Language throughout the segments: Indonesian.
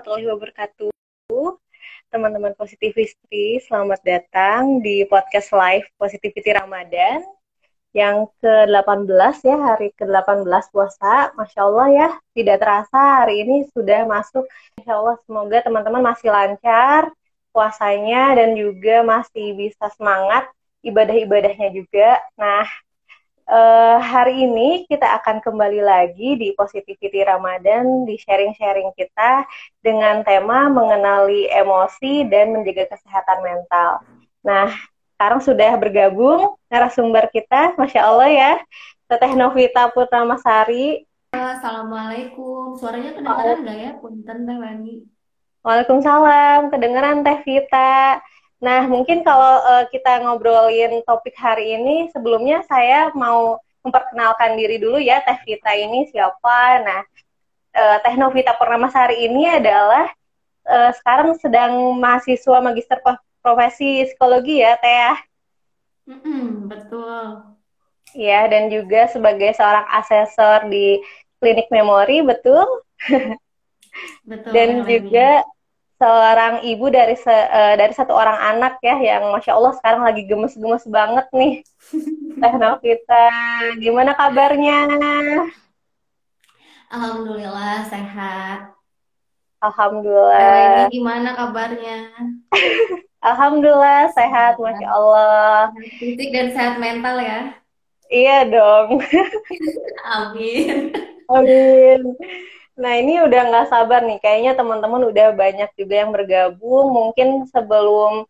warahmatullahi wabarakatuh. Teman-teman positivistri, selamat datang di podcast live Positivity Ramadan yang ke-18 ya, hari ke-18 puasa. Masya Allah ya, tidak terasa hari ini sudah masuk. Insya Allah semoga teman-teman masih lancar puasanya dan juga masih bisa semangat ibadah-ibadahnya juga. Nah, Uh, hari ini kita akan kembali lagi di Positivity Ramadan di sharing-sharing kita dengan tema mengenali emosi dan menjaga kesehatan mental. Nah, sekarang sudah bergabung narasumber kita, Masya Allah ya, Teteh Novita Putra Masari. Assalamualaikum, suaranya kedengaran nggak ya, Punten Teh Waalaikumsalam, kedengaran Teh Vita. Nah, mungkin kalau uh, kita ngobrolin topik hari ini, sebelumnya saya mau memperkenalkan diri dulu ya, Teh Vita ini siapa. Nah, uh, Teh Novita Purnamasari ini adalah uh, sekarang sedang mahasiswa magister profesi psikologi ya, Teh. Ya? Mm -hmm, betul. Ya, dan juga sebagai seorang asesor di klinik memori, betul? betul. dan juga seorang ibu dari se, uh, dari satu orang anak ya yang masya Allah sekarang lagi gemes-gemes banget nih. Teh kita gimana kabarnya? Alhamdulillah sehat. Alhamdulillah. Ini gimana kabarnya? Alhamdulillah sehat masya Allah. Fisik dan sehat mental ya? Iya dong. Amin. Amin Nah ini udah nggak sabar nih, kayaknya teman-teman udah banyak juga yang bergabung. Mungkin sebelum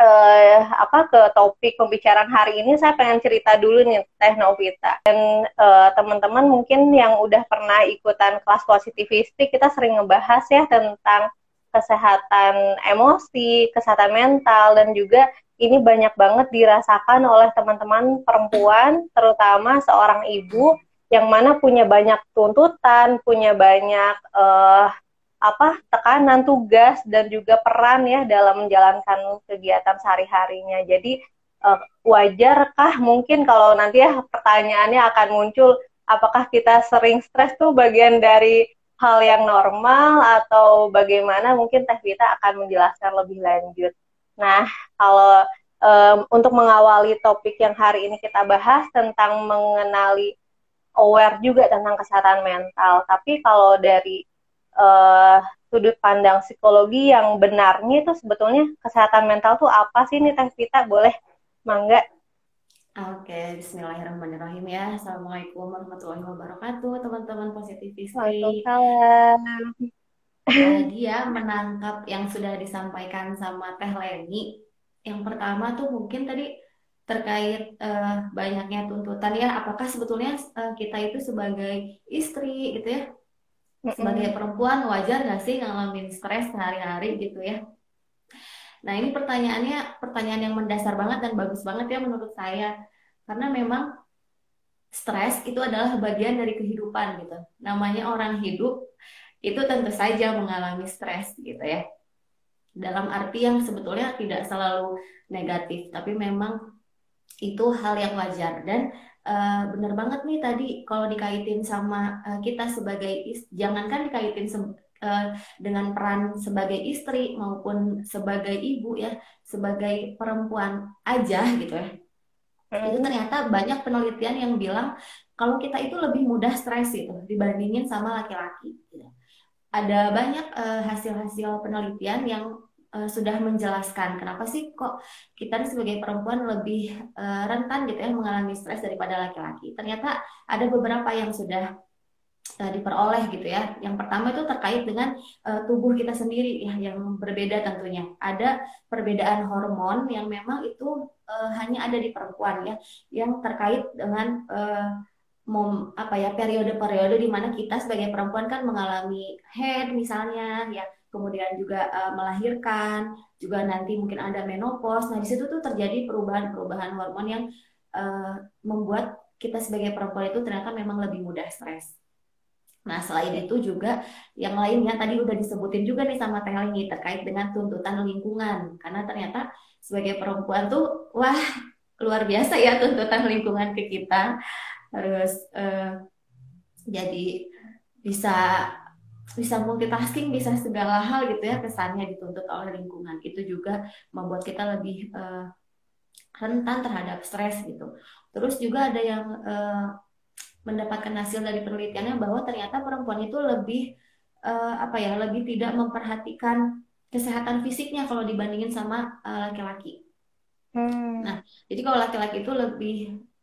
uh, apa ke topik pembicaraan hari ini, saya pengen cerita dulu nih Teh Novita. Dan uh, teman-teman mungkin yang udah pernah ikutan kelas positivistik, kita sering ngebahas ya tentang kesehatan emosi, kesehatan mental, dan juga ini banyak banget dirasakan oleh teman-teman perempuan, terutama seorang ibu yang mana punya banyak tuntutan, punya banyak uh, apa tekanan tugas dan juga peran ya dalam menjalankan kegiatan sehari-harinya. Jadi uh, wajarkah mungkin kalau nanti ya pertanyaannya akan muncul apakah kita sering stres tuh bagian dari hal yang normal atau bagaimana mungkin Teh Vita akan menjelaskan lebih lanjut. Nah, kalau um, untuk mengawali topik yang hari ini kita bahas tentang mengenali aware juga tentang kesehatan mental. Tapi kalau dari uh, sudut pandang psikologi yang benarnya itu sebetulnya kesehatan mental tuh apa sih nih Teh Vita? Boleh mangga? Oke, Bismillahirrahmanirrahim ya. Assalamualaikum warahmatullahi wabarakatuh, teman-teman positifis. Waalaikumsalam. Tadi ya menangkap yang sudah disampaikan sama Teh Leni. Yang pertama tuh mungkin tadi terkait uh, banyaknya tuntutan ya. Apakah sebetulnya uh, kita itu sebagai istri gitu ya sebagai perempuan wajar nggak sih ngalamin stres sehari-hari gitu ya? Nah ini pertanyaannya pertanyaan yang mendasar banget dan bagus banget ya menurut saya. Karena memang stres itu adalah bagian dari kehidupan gitu. Namanya orang hidup itu tentu saja mengalami stres gitu ya. Dalam arti yang sebetulnya tidak selalu negatif tapi memang itu hal yang wajar dan uh, benar banget nih tadi kalau dikaitin sama uh, kita sebagai is jangankan dikaitin se uh, dengan peran sebagai istri maupun sebagai ibu ya sebagai perempuan aja gitu ya hmm. itu ternyata banyak penelitian yang bilang kalau kita itu lebih mudah stres itu dibandingin sama laki-laki gitu. ada banyak hasil-hasil uh, penelitian yang uh, sudah menjelaskan kenapa sih kok kita sebagai perempuan lebih uh, rentan gitu ya mengalami stres daripada laki-laki. Ternyata ada beberapa yang sudah uh, diperoleh gitu ya. Yang pertama itu terkait dengan uh, tubuh kita sendiri ya yang berbeda tentunya. Ada perbedaan hormon yang memang itu uh, hanya ada di perempuan ya yang terkait dengan uh, mom apa ya periode-periode di mana kita sebagai perempuan kan mengalami head misalnya ya kemudian juga uh, melahirkan, juga nanti mungkin ada menopause. Nah, di situ tuh terjadi perubahan-perubahan hormon yang uh, membuat kita sebagai perempuan itu ternyata memang lebih mudah stres. Nah, selain itu juga yang lainnya tadi udah disebutin juga nih sama Teh ini terkait dengan tuntutan lingkungan. Karena ternyata sebagai perempuan tuh wah luar biasa ya tuntutan lingkungan ke kita. Harus uh, jadi bisa bisa multitasking, bisa segala hal gitu ya kesannya dituntut oleh lingkungan. Itu juga membuat kita lebih uh, rentan terhadap stres gitu. Terus juga ada yang uh, mendapatkan hasil dari penelitiannya bahwa ternyata perempuan itu lebih uh, apa ya, lebih tidak memperhatikan kesehatan fisiknya kalau dibandingin sama laki-laki. Uh, hmm. Nah, jadi kalau laki-laki itu lebih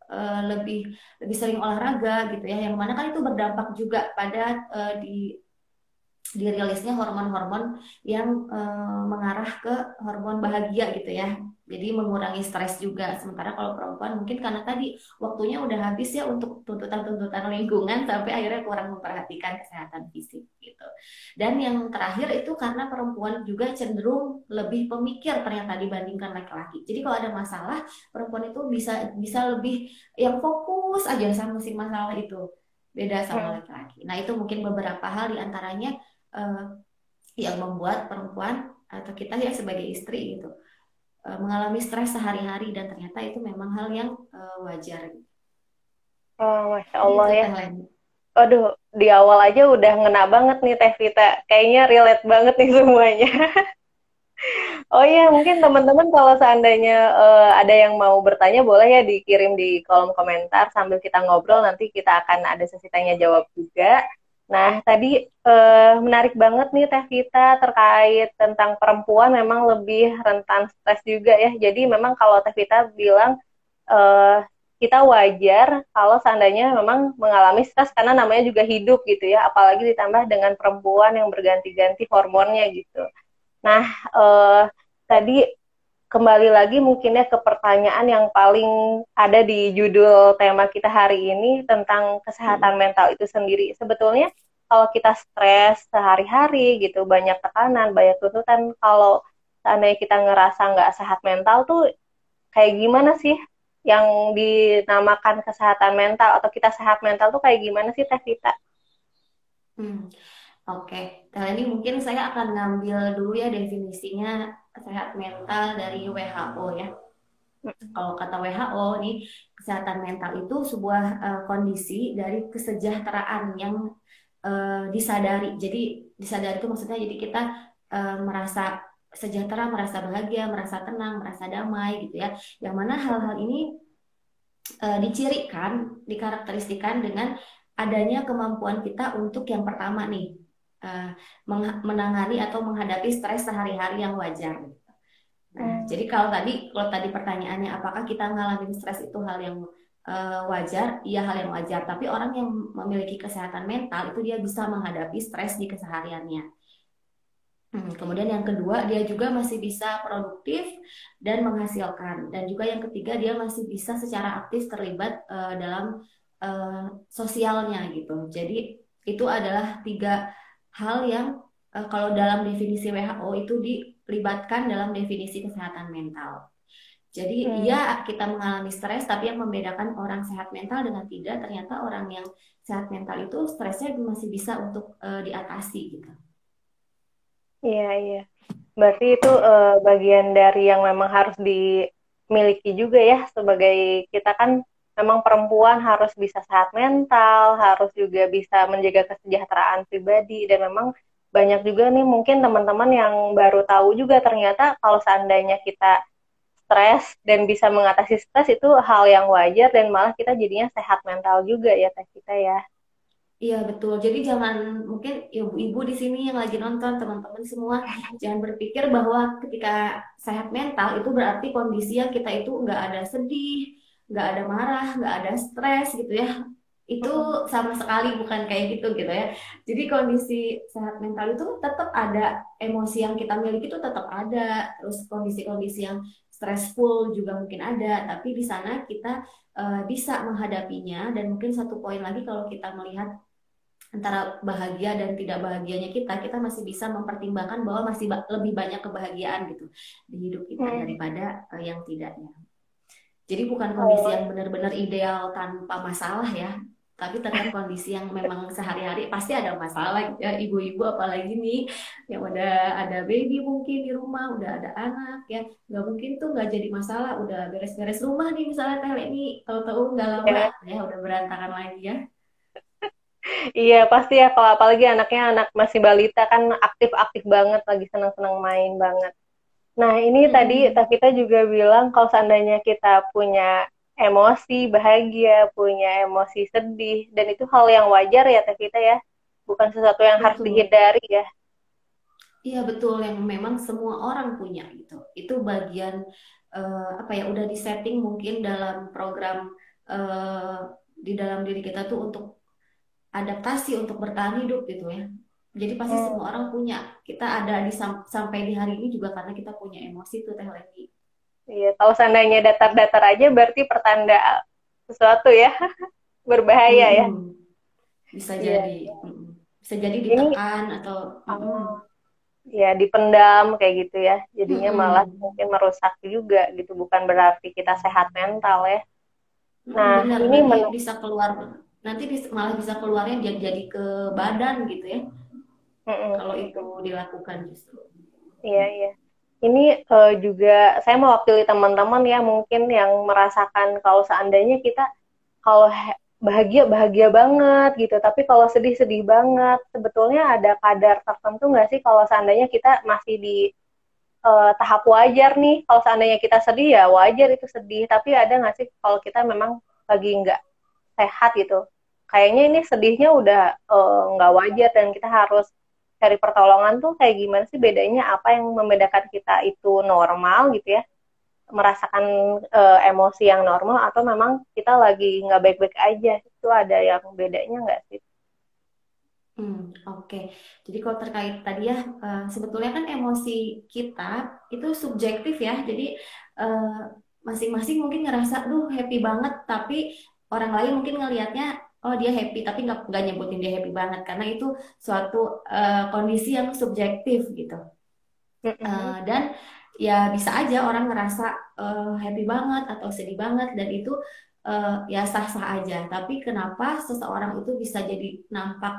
uh, lebih lebih sering olahraga gitu ya, yang mana kan itu berdampak juga pada uh, di dirilisnya hormon-hormon yang uh, mengarah ke hormon bahagia gitu ya. Jadi mengurangi stres juga. Sementara kalau perempuan mungkin karena tadi waktunya udah habis ya untuk tuntutan-tuntutan lingkungan sampai akhirnya kurang memperhatikan kesehatan fisik gitu. Dan yang terakhir itu karena perempuan juga cenderung lebih pemikir ternyata dibandingkan laki-laki. Jadi kalau ada masalah, perempuan itu bisa bisa lebih yang fokus aja sama si masalah itu. Beda sama hmm. laki-laki. Nah, itu mungkin beberapa hal di antaranya uh, yang membuat perempuan atau kita ya sebagai istri gitu uh, mengalami stres sehari-hari dan ternyata itu memang hal yang uh, wajar. Oh, masya Allah ya. Aduh, di awal aja udah ngena banget nih Teh Vita. Kayaknya relate banget nih semuanya. oh iya, mungkin teman-teman kalau seandainya uh, ada yang mau bertanya boleh ya dikirim di kolom komentar sambil kita ngobrol nanti kita akan ada sesi tanya jawab juga. Nah, tadi uh, menarik banget nih Teh Vita terkait tentang perempuan memang lebih rentan stres juga ya. Jadi memang kalau Teh Vita bilang uh, kita wajar kalau seandainya memang mengalami stres karena namanya juga hidup gitu ya, apalagi ditambah dengan perempuan yang berganti-ganti hormonnya gitu. Nah, uh, tadi kembali lagi mungkinnya ke pertanyaan yang paling ada di judul tema kita hari ini tentang kesehatan hmm. mental itu sendiri. Sebetulnya kalau kita stres sehari-hari gitu, banyak tekanan, banyak tuntutan, kalau seandainya kita ngerasa nggak sehat mental tuh kayak gimana sih yang dinamakan kesehatan mental atau kita sehat mental tuh kayak gimana sih Teh Vita? Hmm. Oke, okay. ini mungkin saya akan ngambil dulu ya definisinya sehat mental dari WHO ya. Kalau kata WHO nih, kesehatan mental itu sebuah uh, kondisi dari kesejahteraan yang uh, disadari. Jadi disadari itu maksudnya jadi kita uh, merasa sejahtera, merasa bahagia, merasa tenang, merasa damai gitu ya. Yang mana hal-hal ini uh, dicirikan, dikarakteristikan dengan adanya kemampuan kita untuk yang pertama nih uh, menangani atau menghadapi stres sehari-hari yang wajar. Nah, hmm. jadi kalau tadi kalau tadi pertanyaannya apakah kita mengalami stres itu hal yang uh, wajar? Iya hal yang wajar. Tapi orang yang memiliki kesehatan mental itu dia bisa menghadapi stres di kesehariannya. Hmm, kemudian yang kedua dia juga masih bisa produktif dan menghasilkan. Dan juga yang ketiga dia masih bisa secara aktif terlibat uh, dalam uh, sosialnya gitu. Jadi itu adalah tiga hal yang uh, kalau dalam definisi WHO itu dilibatkan dalam definisi kesehatan mental. Jadi hmm. ya kita mengalami stres, tapi yang membedakan orang sehat mental dengan tidak, ternyata orang yang sehat mental itu stresnya masih bisa untuk uh, diatasi gitu. Iya iya, berarti itu uh, bagian dari yang memang harus dimiliki juga ya sebagai kita kan memang perempuan harus bisa sehat mental, harus juga bisa menjaga kesejahteraan pribadi dan memang banyak juga nih mungkin teman-teman yang baru tahu juga ternyata kalau seandainya kita stres dan bisa mengatasi stres itu hal yang wajar dan malah kita jadinya sehat mental juga ya teh kita ya. Iya betul. Jadi jangan mungkin ibu-ibu di sini yang lagi nonton teman-teman semua jangan berpikir bahwa ketika sehat mental itu berarti kondisi yang kita itu nggak ada sedih, nggak ada marah, nggak ada stres gitu ya. Itu sama sekali bukan kayak gitu gitu ya. Jadi kondisi sehat mental itu tetap ada emosi yang kita miliki itu tetap ada. Terus kondisi-kondisi yang stressful juga mungkin ada. Tapi di sana kita uh, bisa menghadapinya dan mungkin satu poin lagi kalau kita melihat antara bahagia dan tidak bahagianya kita, kita masih bisa mempertimbangkan bahwa masih ba lebih banyak kebahagiaan gitu di hidup kita hmm. daripada uh, yang tidaknya. Jadi bukan kondisi yang benar-benar ideal tanpa masalah ya, tapi terkait kondisi yang memang sehari-hari pasti ada masalah ya ibu-ibu apalagi nih yang udah ada baby mungkin di rumah udah ada anak ya nggak mungkin tuh nggak jadi masalah udah beres-beres rumah nih misalnya teh ini tahu-tahu nggak lama ya. ya udah berantakan lagi ya Iya pasti ya kalau apalagi anaknya anak masih balita kan aktif-aktif banget lagi senang-senang main banget. Nah ini tadi Mm-mm. kita juga bilang kalau seandainya kita punya emosi bahagia, punya emosi sedih, dan itu hal yang wajar ya Teh kita ya, bukan sesuatu yang harus dihindari ya. Iya betul yang memang semua orang punya gitu. Itu bagian eh, apa ya udah disetting mungkin dalam program eh, di dalam diri kita tuh untuk adaptasi untuk bertahan hidup gitu ya. Jadi pasti semua Hmm. orang punya. Kita ada di sam- sampai di hari ini juga karena kita punya emosi tuh Teh Leni. Iya, kalau seandainya datar-datar aja berarti pertanda sesuatu ya, berbahaya ya. Mm-mm. Bisa Iya. jadi. Bisa jadi Ini ditekan atau mm-mm. oh, ya dipendam kayak gitu ya. Jadinya malah Mm-mm. mungkin merusak juga gitu, bukan berarti kita sehat mental ya. Mm-mm, Nah, benar, ini men bisa keluar, nanti bis- malah bisa keluarnya jadi, jadi ke badan gitu ya, Mm-mm. kalau itu dilakukan justru. Iya, iya. Ini eh, juga saya mewakili teman-teman ya mungkin yang merasakan kalau seandainya kita kalau bahagia bahagia banget gitu, tapi kalau sedih sedih banget. Sebetulnya ada kadar tertentu nggak sih kalau seandainya kita masih di eh, tahap wajar nih. Kalau seandainya kita sedih ya wajar itu sedih, tapi ada nggak sih kalau kita memang lagi nggak sehat gitu. Kayaknya ini sedihnya udah eh, nggak wajar dan kita harus cari pertolongan tuh kayak gimana sih bedanya apa yang membedakan kita itu normal gitu ya merasakan eh, emosi yang normal atau memang kita lagi nggak baik-baik aja itu ada yang bedanya nggak sih? Hmm, oke. Jadi kalau terkait tadi ya, eh, sebetulnya kan emosi kita itu subjektif ya. Jadi eh, masing-masing mungkin ngerasa, duh happy banget, tapi orang lain mungkin ngelihatnya, oh dia happy, tapi nggak nggak nyebutin dia happy banget karena itu suatu eh, kondisi yang subjektif gitu. Eh, dan ya bisa aja orang ngerasa eh, happy banget atau sedih banget dan itu eh, ya sah-sah aja. Tapi kenapa seseorang itu bisa jadi nampak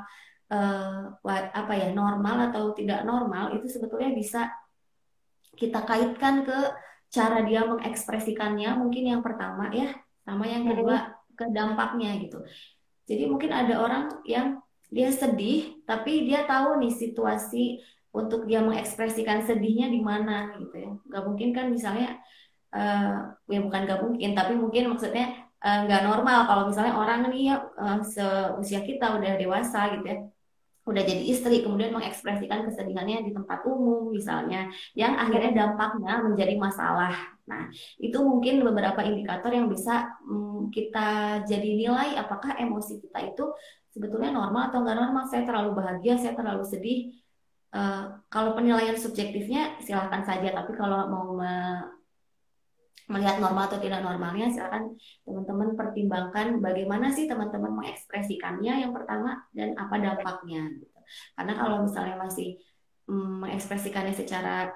eh, wa- apa ya normal atau tidak normal itu sebetulnya bisa kita kaitkan ke cara dia mengekspresikannya mungkin yang pertama ya sama yang kedua ke dampaknya gitu. Jadi mungkin ada orang yang dia sedih, tapi dia tahu nih situasi untuk dia mengekspresikan sedihnya di mana gitu ya. Gak mungkin kan misalnya, eh, ya bukan gak mungkin, tapi mungkin maksudnya eh, nggak normal kalau misalnya orang nih ya eh, seusia kita udah dewasa gitu ya, udah jadi istri, kemudian mengekspresikan kesedihannya di tempat umum misalnya, yang akhirnya dampaknya menjadi masalah. Nah, itu mungkin beberapa indikator yang bisa mm, kita jadi nilai apakah emosi kita itu sebetulnya normal atau nggak normal. Saya terlalu bahagia, saya terlalu sedih. Eh, kalau penilaian subjektifnya silahkan saja, tapi kalau mau melihat normal atau tidak normalnya, silakan teman-teman pertimbangkan bagaimana sih teman-teman mengekspresikannya yang pertama dan apa dampaknya gitu. Karena kalau misalnya masih mm, mengekspresikannya secara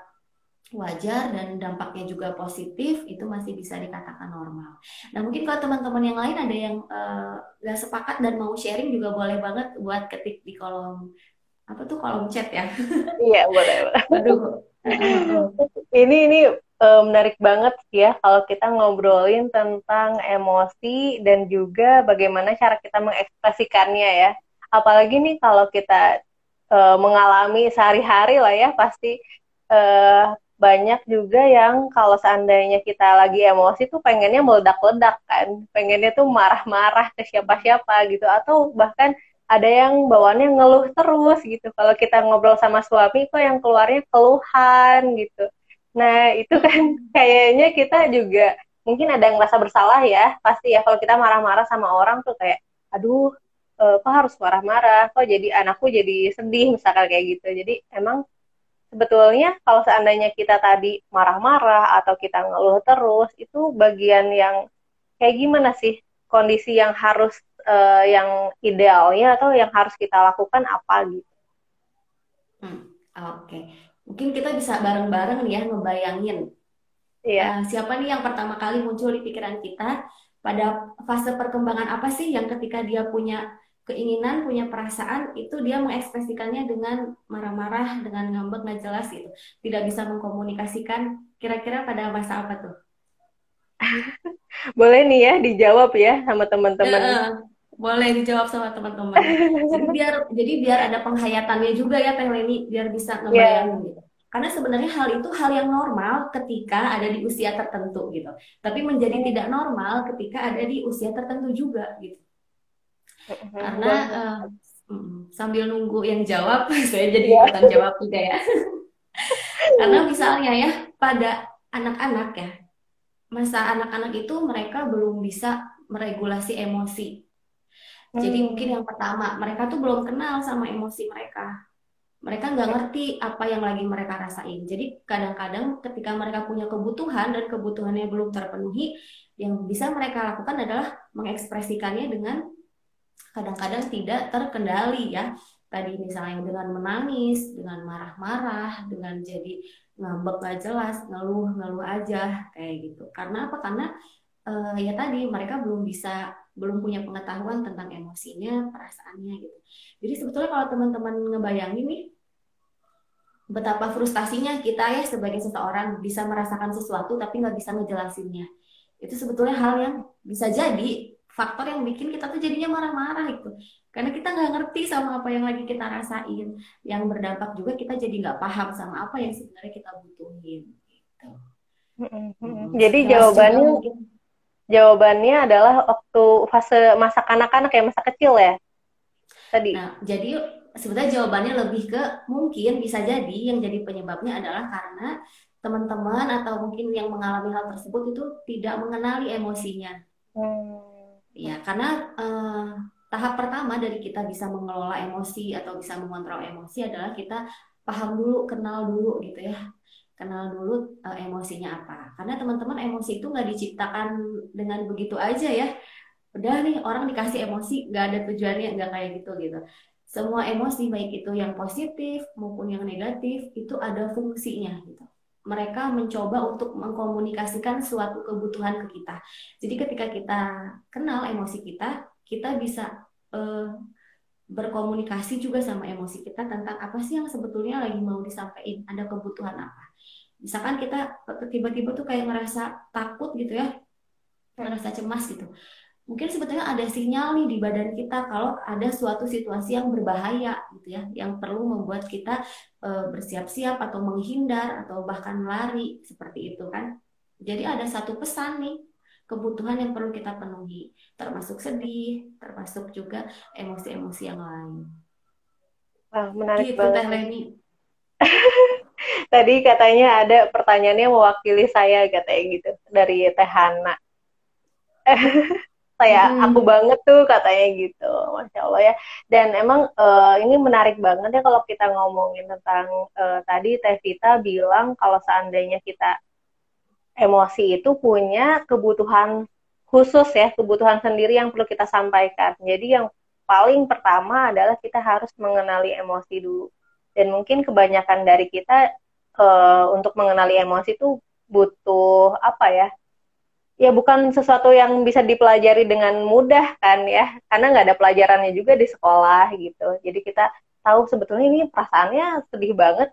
wajar dan dampaknya juga positif, itu masih bisa dikatakan normal. Nah, mungkin kalau teman-teman yang lain ada yang eh, nggak sepakat dan mau sharing juga boleh banget buat ketik di kolom apa tuh kolom chat ya. Iya boleh. boleh. Aduh. Ini ini eh, menarik banget ya kalau kita ngobrolin tentang emosi dan juga bagaimana cara kita mengekspresikannya ya. Apalagi nih kalau kita eh, mengalami sehari-hari lah ya pasti eh, banyak juga yang kalau seandainya kita lagi emosi tuh pengennya meledak-ledak kan, pengennya tuh marah-marah ke siapa-siapa gitu atau bahkan ada yang bawaannya ngeluh terus gitu. Kalau kita ngobrol sama suami kok yang keluarnya keluhan gitu. Nah, itu kan kayaknya kita juga mungkin ada yang merasa bersalah ya. Pasti ya kalau kita marah-marah sama orang tuh kayak aduh, eh, kok harus marah-marah? Kok jadi anakku jadi sedih misalkan kayak gitu. Jadi emang sebetulnya kalau seandainya kita tadi marah-marah atau kita ngeluh terus, itu bagian yang kayak gimana sih kondisi yang harus eh, yang idealnya atau yang harus kita lakukan apa gitu. Hmm, Oke, Mungkin kita bisa bareng-bareng nih ya ngebayangin Iya. eh, siapa nih yang pertama kali muncul di pikiran kita pada fase perkembangan apa sih yang ketika dia punya keinginan, punya perasaan, itu dia mengekspresikannya dengan marah-marah, dengan ngambek nggak jelas gitu. Tidak bisa mengkomunikasikan kira-kira pada masa apa tuh? Boleh nih ya dijawab ya sama teman-teman Heeh. Boleh dijawab sama teman-teman. Jadi biar jadi biar ada penghayatannya juga ya Teh Leni biar bisa ngebayangin yeah. gitu. Karena sebenarnya hal itu hal yang normal ketika ada di usia tertentu gitu. Tapi menjadi tidak normal ketika ada di usia tertentu juga gitu. Karena uh, sambil nunggu yang jawab, saya jadi yeah. ikutan jawab juga ya. Karena misalnya ya pada anak-anak ya, masa anak-anak itu mereka belum bisa meregulasi emosi. Jadi mungkin yang pertama mereka tuh belum kenal sama emosi mereka mereka nggak ngerti apa yang lagi mereka rasain. Jadi kadang-kadang ketika mereka punya kebutuhan dan kebutuhannya belum terpenuhi, yang bisa mereka lakukan adalah mengekspresikannya dengan kadang-kadang tidak terkendali ya. Tadi misalnya dengan menangis, dengan marah-marah, dengan jadi ngambek gak jelas, ngeluh-ngeluh aja kayak gitu. Karena apa? Karena uh, ya tadi mereka belum bisa belum punya pengetahuan tentang emosinya, perasaannya gitu. Jadi sebetulnya kalau teman-teman ngebayangin nih betapa frustasinya kita ya sebagai seseorang bisa merasakan sesuatu tapi nggak bisa ngejelasinnya. Itu sebetulnya hal yang bisa jadi faktor yang bikin kita tuh jadinya marah-marah itu. Karena kita nggak ngerti sama apa yang lagi kita rasain. Yang berdampak juga kita jadi nggak paham sama apa yang sebenarnya kita butuhin. Gitu. Hmm, jadi jawabannya jawabannya adalah waktu fase masa kanak-kanak ya masa kecil ya tadi. Nah, jadi sebetulnya jawabannya lebih ke mungkin bisa jadi yang jadi penyebabnya adalah karena teman-teman atau mungkin yang mengalami hal tersebut itu tidak mengenali emosinya. Hmm. Ya, karena eh, tahap pertama dari kita bisa mengelola emosi atau bisa mengontrol emosi adalah kita paham dulu, kenal dulu gitu ya kenal dulu uh, emosinya apa. Karena teman-teman emosi itu nggak diciptakan dengan begitu aja ya. Udah nih orang dikasih emosi nggak ada tujuannya nggak kayak gitu gitu. Semua emosi baik itu yang positif maupun yang negatif itu ada fungsinya gitu. Mereka mencoba untuk mengkomunikasikan suatu kebutuhan ke kita. Jadi ketika kita kenal emosi kita, kita bisa uh, berkomunikasi juga sama emosi kita tentang apa sih yang sebetulnya lagi mau disampaikan, ada kebutuhan apa. Misalkan kita tiba-tiba tuh kayak ngerasa takut gitu ya ngerasa cemas gitu. Mungkin sebetulnya ada sinyal nih di badan kita kalau ada suatu situasi yang berbahaya gitu ya yang perlu membuat kita e, bersiap-siap atau menghindar atau bahkan lari seperti itu kan. Jadi ada satu pesan nih kebutuhan yang perlu kita penuhi termasuk sedih termasuk juga emosi-emosi yang lain Wah, menarik gitu, banget. Tadi katanya ada pertanyaannya mewakili saya katanya gitu dari Teh Hana. saya hmm. aku banget tuh katanya gitu, masya Allah ya. Dan emang uh, ini menarik banget ya kalau kita ngomongin tentang uh, tadi Teh Vita bilang kalau seandainya kita emosi itu punya kebutuhan khusus ya, kebutuhan sendiri yang perlu kita sampaikan. Jadi yang paling pertama adalah kita harus mengenali emosi dulu. Dan mungkin kebanyakan dari kita uh, untuk mengenali emosi itu butuh apa ya? Ya bukan sesuatu yang bisa dipelajari dengan mudah kan ya karena nggak ada pelajarannya juga di sekolah gitu. Jadi kita tahu sebetulnya ini perasaannya sedih banget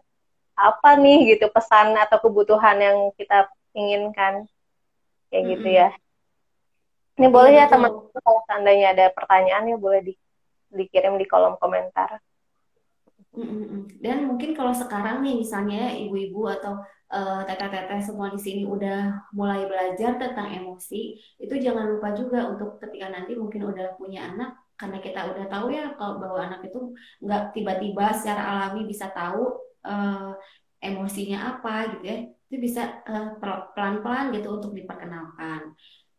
apa nih gitu pesan atau kebutuhan yang kita inginkan kayak mm -hmm. gitu ya. Ini boleh ya, ya teman-teman kalau seandainya ada pertanyaan ya boleh di, dikirim di kolom komentar. Dan mungkin kalau sekarang nih misalnya ibu-ibu atau uh, teteh-teteh semua di sini udah mulai belajar tentang emosi, itu jangan lupa juga untuk ketika nanti mungkin udah punya anak, karena kita udah tahu ya kalau bahwa anak itu nggak tiba-tiba secara alami bisa tahu uh, emosinya apa gitu ya, itu bisa uh, pelan-pelan gitu untuk diperkenalkan.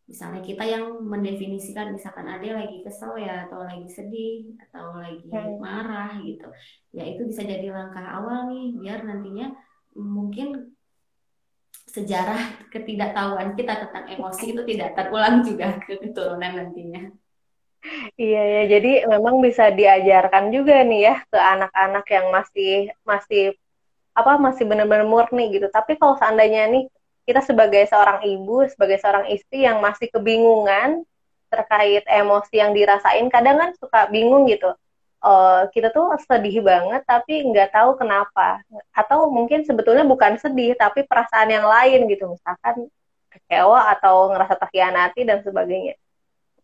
Misalnya kita yang mendefinisikan misalkan ada lagi kesel ya atau lagi sedih atau lagi hmm. marah gitu. Ya itu bisa jadi langkah awal nih biar nantinya mungkin sejarah ketidaktahuan kita tentang emosi itu tidak terulang juga ke keturunan nantinya. Iya ya, jadi memang bisa diajarkan juga nih ya ke anak-anak yang masih masih apa masih benar-benar murni gitu. Tapi kalau seandainya nih kita sebagai seorang ibu, sebagai seorang istri yang masih kebingungan terkait emosi yang dirasain, kadang kan suka bingung gitu. Uh, kita tuh sedih banget tapi nggak tahu kenapa atau mungkin sebetulnya bukan sedih tapi perasaan yang lain gitu misalkan kecewa atau ngerasa terkhianati dan sebagainya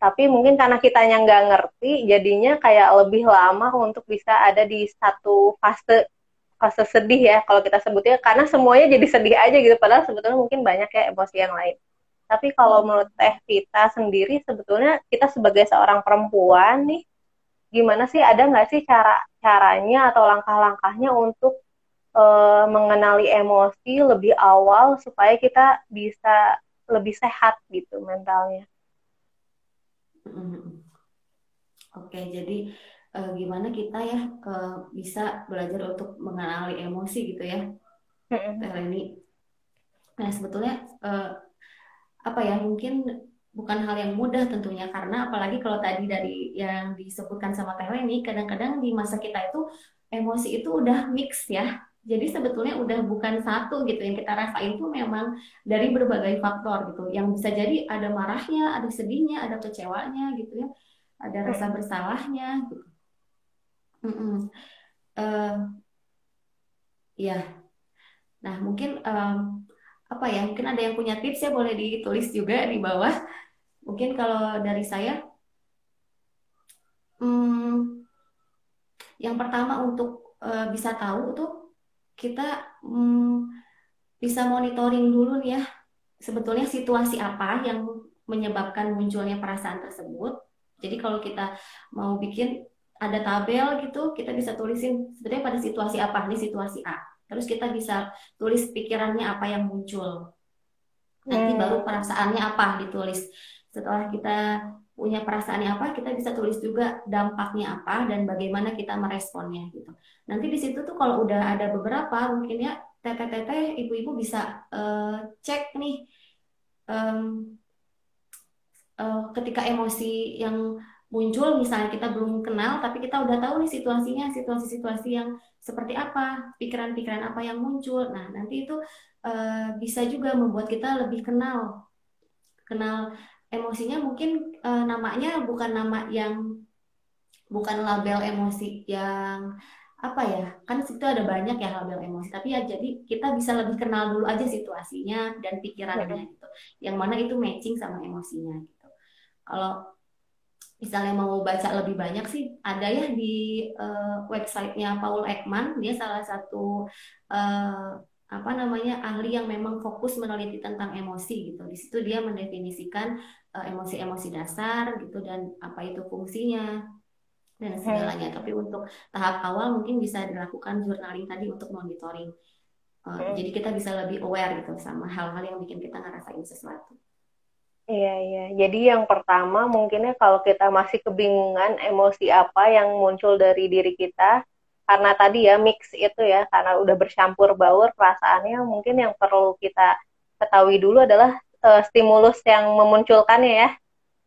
tapi mungkin karena kitanya nggak ngerti jadinya kayak lebih lama untuk bisa ada di satu fase fase sedih ya kalau kita sebutnya karena semuanya jadi sedih aja gitu. Padahal sebetulnya mungkin banyak ya emosi yang lain. Tapi kalau menurut Teh Vita sendiri sebetulnya kita sebagai seorang perempuan nih gimana sih? Ada nggak sih cara caranya atau langkah-langkahnya untuk uh, mengenali emosi lebih awal supaya kita bisa lebih sehat gitu mentalnya? Oke, jadi uh, gimana kita ya uh, bisa belajar untuk mengenali emosi gitu ya, Teh Leni. Nah sebetulnya uh, apa ya mungkin bukan hal yang mudah tentunya karena apalagi kalau tadi dari yang disebutkan sama Teh Leni, kadang-kadang di masa kita itu emosi itu udah mix ya jadi sebetulnya udah bukan satu gitu yang kita rasain tuh memang dari berbagai faktor gitu. Yang bisa jadi ada marahnya, ada sedihnya, ada kecewanya gitu ya, ada rasa bersalahnya gitu. Mm -mm. Uh, ya, nah mungkin um, apa ya? Mungkin ada yang punya tips ya boleh ditulis juga di bawah. Mungkin kalau dari saya, hmm, yang pertama untuk uh, bisa tahu tuh kita hmm, bisa monitoring dulu nih ya sebetulnya situasi apa yang menyebabkan munculnya perasaan tersebut. Jadi kalau kita mau bikin ada tabel gitu, kita bisa tulisin sebenarnya pada situasi apa nih situasi A. Terus kita bisa tulis pikirannya apa yang muncul. Nanti hmm. baru perasaannya apa ditulis. Setelah kita punya perasaannya apa, kita bisa tulis juga dampaknya apa dan bagaimana kita meresponnya gitu. Nanti di situ tuh kalau udah ada beberapa mungkin ya teteh-teteh ibu-ibu bisa uh, cek nih um, uh, ketika emosi yang muncul misalnya kita belum kenal tapi kita udah tahu nih situasinya situasi-situasi yang seperti apa pikiran-pikiran apa yang muncul. Nah nanti itu uh, bisa juga membuat kita lebih kenal. Kenal emosinya mungkin uh, namanya bukan nama yang bukan label emosi yang apa ya kan situ ada banyak ya label emosi tapi ya jadi kita bisa lebih kenal dulu aja situasinya dan pikirannya gitu. Yang mana itu matching sama emosinya gitu. Kalau misalnya mau baca lebih banyak sih ada ya di uh, websitenya Paul Ekman dia salah satu uh, apa namanya ahli yang memang fokus meneliti tentang emosi gitu. Di situ dia mendefinisikan uh, emosi-emosi dasar gitu dan apa itu fungsinya dan segalanya. Tapi untuk tahap awal mungkin bisa dilakukan journaling tadi untuk monitoring. Uh, hmm. Jadi kita bisa lebih aware gitu sama hal-hal yang bikin kita ngerasain sesuatu. Iya iya. Jadi yang pertama mungkinnya kalau kita masih kebingungan emosi apa yang muncul dari diri kita, karena tadi ya mix itu ya karena udah bercampur baur perasaannya mungkin yang perlu kita ketahui dulu adalah uh, stimulus yang memunculkannya ya.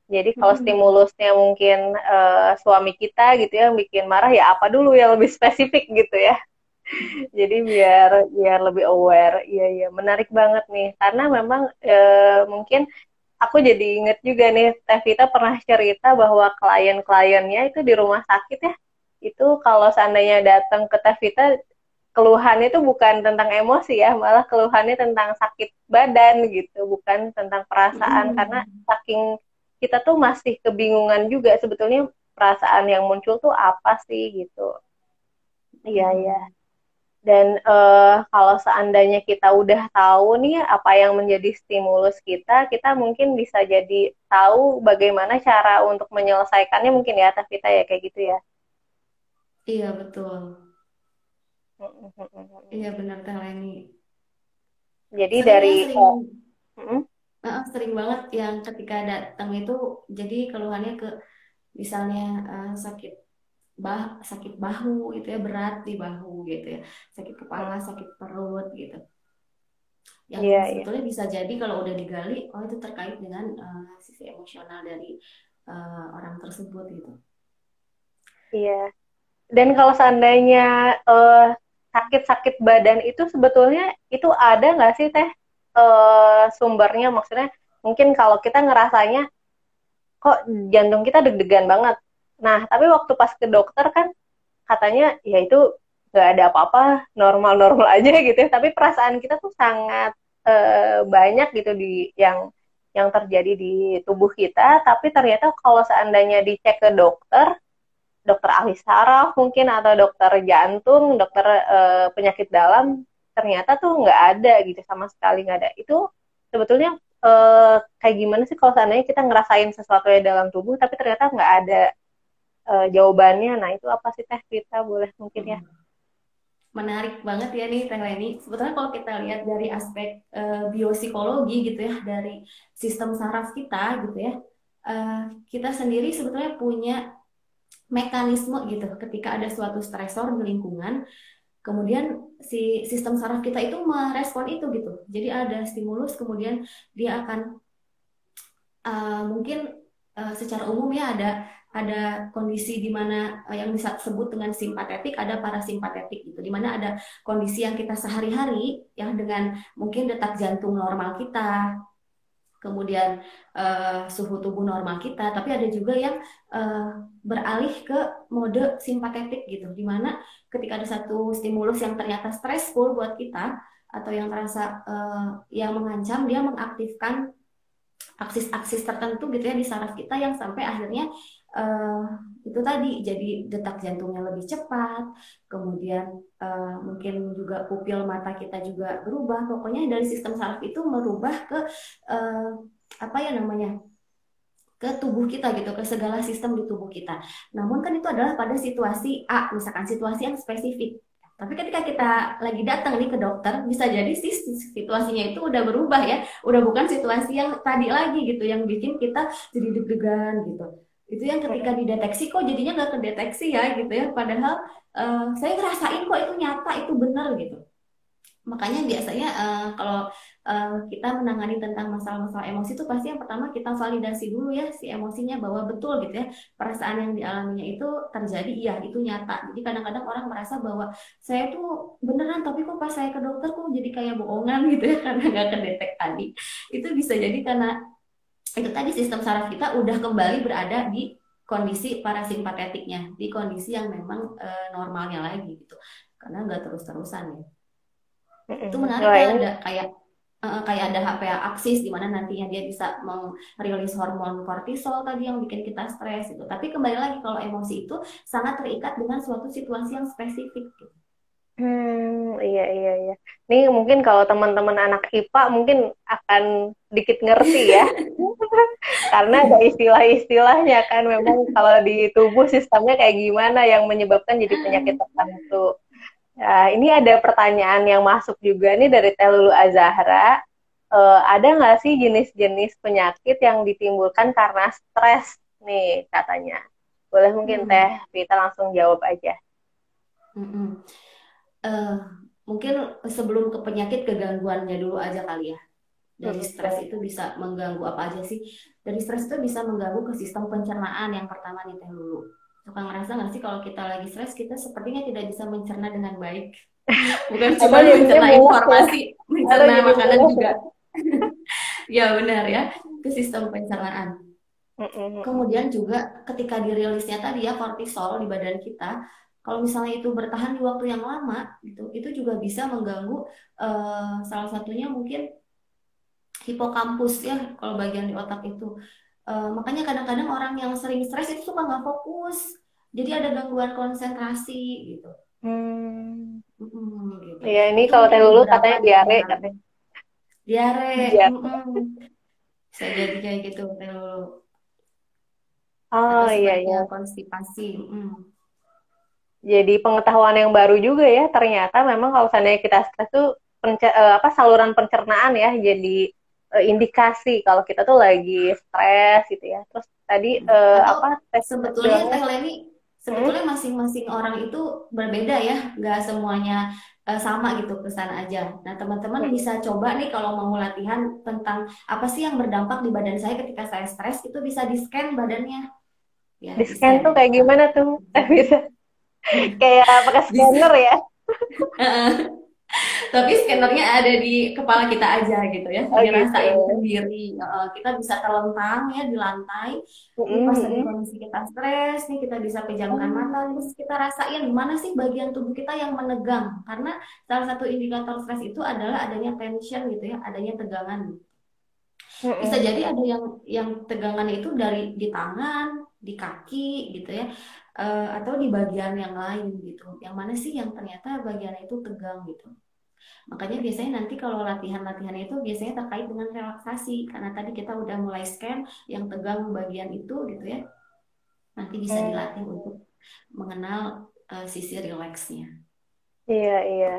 Jadi kalau hmm. stimulusnya mungkin uh, suami kita gitu ya bikin marah ya apa dulu yang lebih spesifik gitu ya. Jadi biar biar lebih aware. Iya iya. Menarik banget nih. Karena memang uh, mungkin aku jadi inget juga nih Teh Vita pernah cerita bahwa klien-kliennya itu di rumah sakit ya itu kalau seandainya datang ke Tevita keluhannya itu bukan tentang emosi ya, malah keluhannya tentang sakit badan gitu, bukan tentang perasaan hmm. karena saking kita tuh masih kebingungan juga sebetulnya perasaan yang muncul tuh apa sih gitu. Iya hmm. Dan uh, kalau seandainya kita udah tahu nih apa yang menjadi stimulus kita, kita mungkin bisa jadi tahu bagaimana cara untuk menyelesaikannya mungkin ya, Tavita ya kayak gitu ya. Iya betul. Iya benar Teh Leni. Jadi Seringnya dari sering, oh. uh, sering banget yang ketika datang itu jadi keluhannya ke misalnya uh, sakit bah sakit bahu gitu ya berat di bahu gitu ya. Sakit kepala sakit perut gitu. Yang yeah, iya. sebetulnya yeah. bisa jadi kalau udah digali oh itu terkait dengan uh, sisi emosional dari uh, orang tersebut gitu. Iya. Yeah dan kalau seandainya uh, sakit-sakit badan itu sebetulnya itu ada nggak sih teh? Uh, sumbernya? Maksudnya mungkin kalau kita ngerasanya kok jantung kita deg-degan banget nah tapi waktu pas ke dokter kan katanya ya itu nggak ada apa-apa normal-normal aja gitu ya tapi perasaan kita tuh sangat uh, banyak gitu di yang yang terjadi di tubuh kita, tapi ternyata kalau seandainya dicek ke dokter, dokter ahli saraf mungkin atau dokter jantung, dokter uh, penyakit dalam, ternyata tuh nggak ada gitu sama sekali nggak ada. Itu sebetulnya uh, kayak gimana sih kalau seandainya kita ngerasain sesuatu ya dalam tubuh, tapi ternyata nggak ada uh, jawabannya. Nah itu apa sih teh kita boleh mungkin ya? menarik banget ya nih Teh Leni. Sebetulnya kalau kita lihat dari aspek uh, biopsikologi gitu ya, dari sistem saraf kita gitu ya, uh, kita sendiri sebetulnya punya mekanisme gitu ketika ada suatu stresor di lingkungan, kemudian si sistem saraf kita itu merespon itu gitu. Jadi ada stimulus, kemudian dia akan uh, mungkin uh, secara umum ya ada ada kondisi di mana uh, yang disebut dengan simpatetik, ada parasimpatetik gitu. Di mana ada kondisi yang kita sehari-hari yang dengan mungkin detak jantung normal kita, kemudian uh, suhu tubuh normal kita, tapi ada juga yang uh, beralih ke mode simpatetik gitu. Di mana ketika ada satu stimulus yang ternyata stressful buat kita atau yang terasa uh, yang mengancam, dia mengaktifkan aksis-aksis tertentu gitu ya di saraf kita yang sampai akhirnya uh, itu tadi jadi detak jantungnya lebih cepat, kemudian uh, mungkin juga pupil mata kita juga berubah. Pokoknya dari sistem saraf itu merubah ke uh, apa ya namanya ke tubuh kita gitu, ke segala sistem di tubuh kita. Namun kan itu adalah pada situasi A, misalkan situasi yang spesifik. Tapi ketika kita lagi datang nih ke dokter, bisa jadi sih situasinya itu udah berubah ya, udah bukan situasi yang tadi lagi gitu, yang bikin kita jadi deg-degan gitu itu yang ketika dideteksi kok jadinya nggak kedeteksi ya gitu ya. Padahal uh, saya ngerasain kok itu nyata itu benar gitu. Makanya biasanya uh, kalau uh, kita menangani tentang masalah-masalah emosi itu pasti yang pertama kita validasi dulu ya si emosinya bahwa betul gitu ya. Perasaan yang dialaminya itu terjadi iya itu nyata. Jadi kadang-kadang orang merasa bahwa saya tuh beneran tapi kok pas saya ke dokter kok jadi kayak bohongan gitu ya karena nggak kedetek tadi. Itu bisa jadi karena itu tadi sistem saraf kita udah kembali berada di kondisi parasimpatetiknya, di kondisi yang memang e, normalnya lagi gitu. Karena nggak terus-terusan ya. Mm-hmm. Itu menarik ya ada kayak e, kayak ada HPA aksis di mana nantinya dia bisa merilis hormon kortisol tadi yang bikin kita stres itu. Tapi kembali lagi kalau emosi itu sangat terikat dengan suatu situasi yang spesifik gitu. Hmm, iya iya iya. Nih mungkin kalau teman-teman anak IPA mungkin akan sedikit ngerti ya. Karena ada istilah-istilahnya kan memang kalau di tubuh sistemnya kayak gimana yang menyebabkan jadi penyakit tertentu. Nah, ini ada pertanyaan yang masuk juga nih dari Telulu Azahra. Uh, ada nggak sih jenis-jenis penyakit yang ditimbulkan karena stres nih katanya? Boleh mungkin hmm. Teh kita langsung jawab aja. Hmm uh, mungkin sebelum ke penyakit kegangguannya dulu aja kali ya. Dari stres itu bisa mengganggu apa aja sih? Dari stres itu bisa mengganggu ke sistem pencernaan yang pertama nih teh dulu. Suka ngerasa nggak sih kalau kita lagi stres kita sepertinya tidak bisa mencerna dengan baik. Bukan cuma mencerna informasi, mencerna makanan juga. ya benar ya, ke sistem pencernaan. Kemudian juga ketika dirilisnya tadi ya kortisol di badan kita, kalau misalnya itu bertahan di waktu yang lama gitu itu juga bisa mengganggu uh, salah satunya mungkin hipokampus ya kalau bagian di otak itu uh, makanya kadang-kadang orang yang sering stres itu suka nggak fokus jadi ada gangguan konsentrasi gitu hmm. Hmm, gitu. ya ini itu kalau teh dulu katanya diare katanya diare ya. hmm. bisa jadi kayak gitu teh dulu oh iya iya konstipasi hmm jadi pengetahuan yang baru juga ya. Ternyata memang kalau misalnya kita stres tuh pencer, uh, apa saluran pencernaan ya jadi uh, indikasi kalau kita tuh lagi stres gitu ya. Terus tadi uh, apa tes sebetulnya teh Leni sebetulnya hmm? masing-masing orang itu berbeda ya. Nggak semuanya uh, sama gitu ke sana aja. Nah teman-teman hmm. bisa coba nih kalau mau latihan tentang apa sih yang berdampak di badan saya ketika saya stres itu bisa di scan badannya. Ya, di scan tuh kayak gimana tuh? Bisa kayak pakai scanner ya. Tapi scannernya ada di kepala kita aja gitu ya. Oh, dirasain gitu. sendiri. Uh, kita bisa terlentang ya di lantai. Mm-hmm. pas lagi kondisi kita stres nih kita bisa pejamkan mm. mata. Terus kita rasain mana sih bagian tubuh kita yang menegang. Karena salah satu indikator stres itu adalah adanya tension gitu ya adanya tegangan. Bisa jadi ada yang yang tegangan itu dari di tangan, di kaki gitu ya, uh, atau di bagian yang lain gitu. Yang mana sih yang ternyata bagian itu tegang gitu. Makanya biasanya nanti kalau latihan-latihan itu biasanya terkait dengan relaksasi karena tadi kita udah mulai scan yang tegang bagian itu gitu ya. Nanti bisa hmm. dilatih untuk mengenal uh, sisi rileksnya. Iya, iya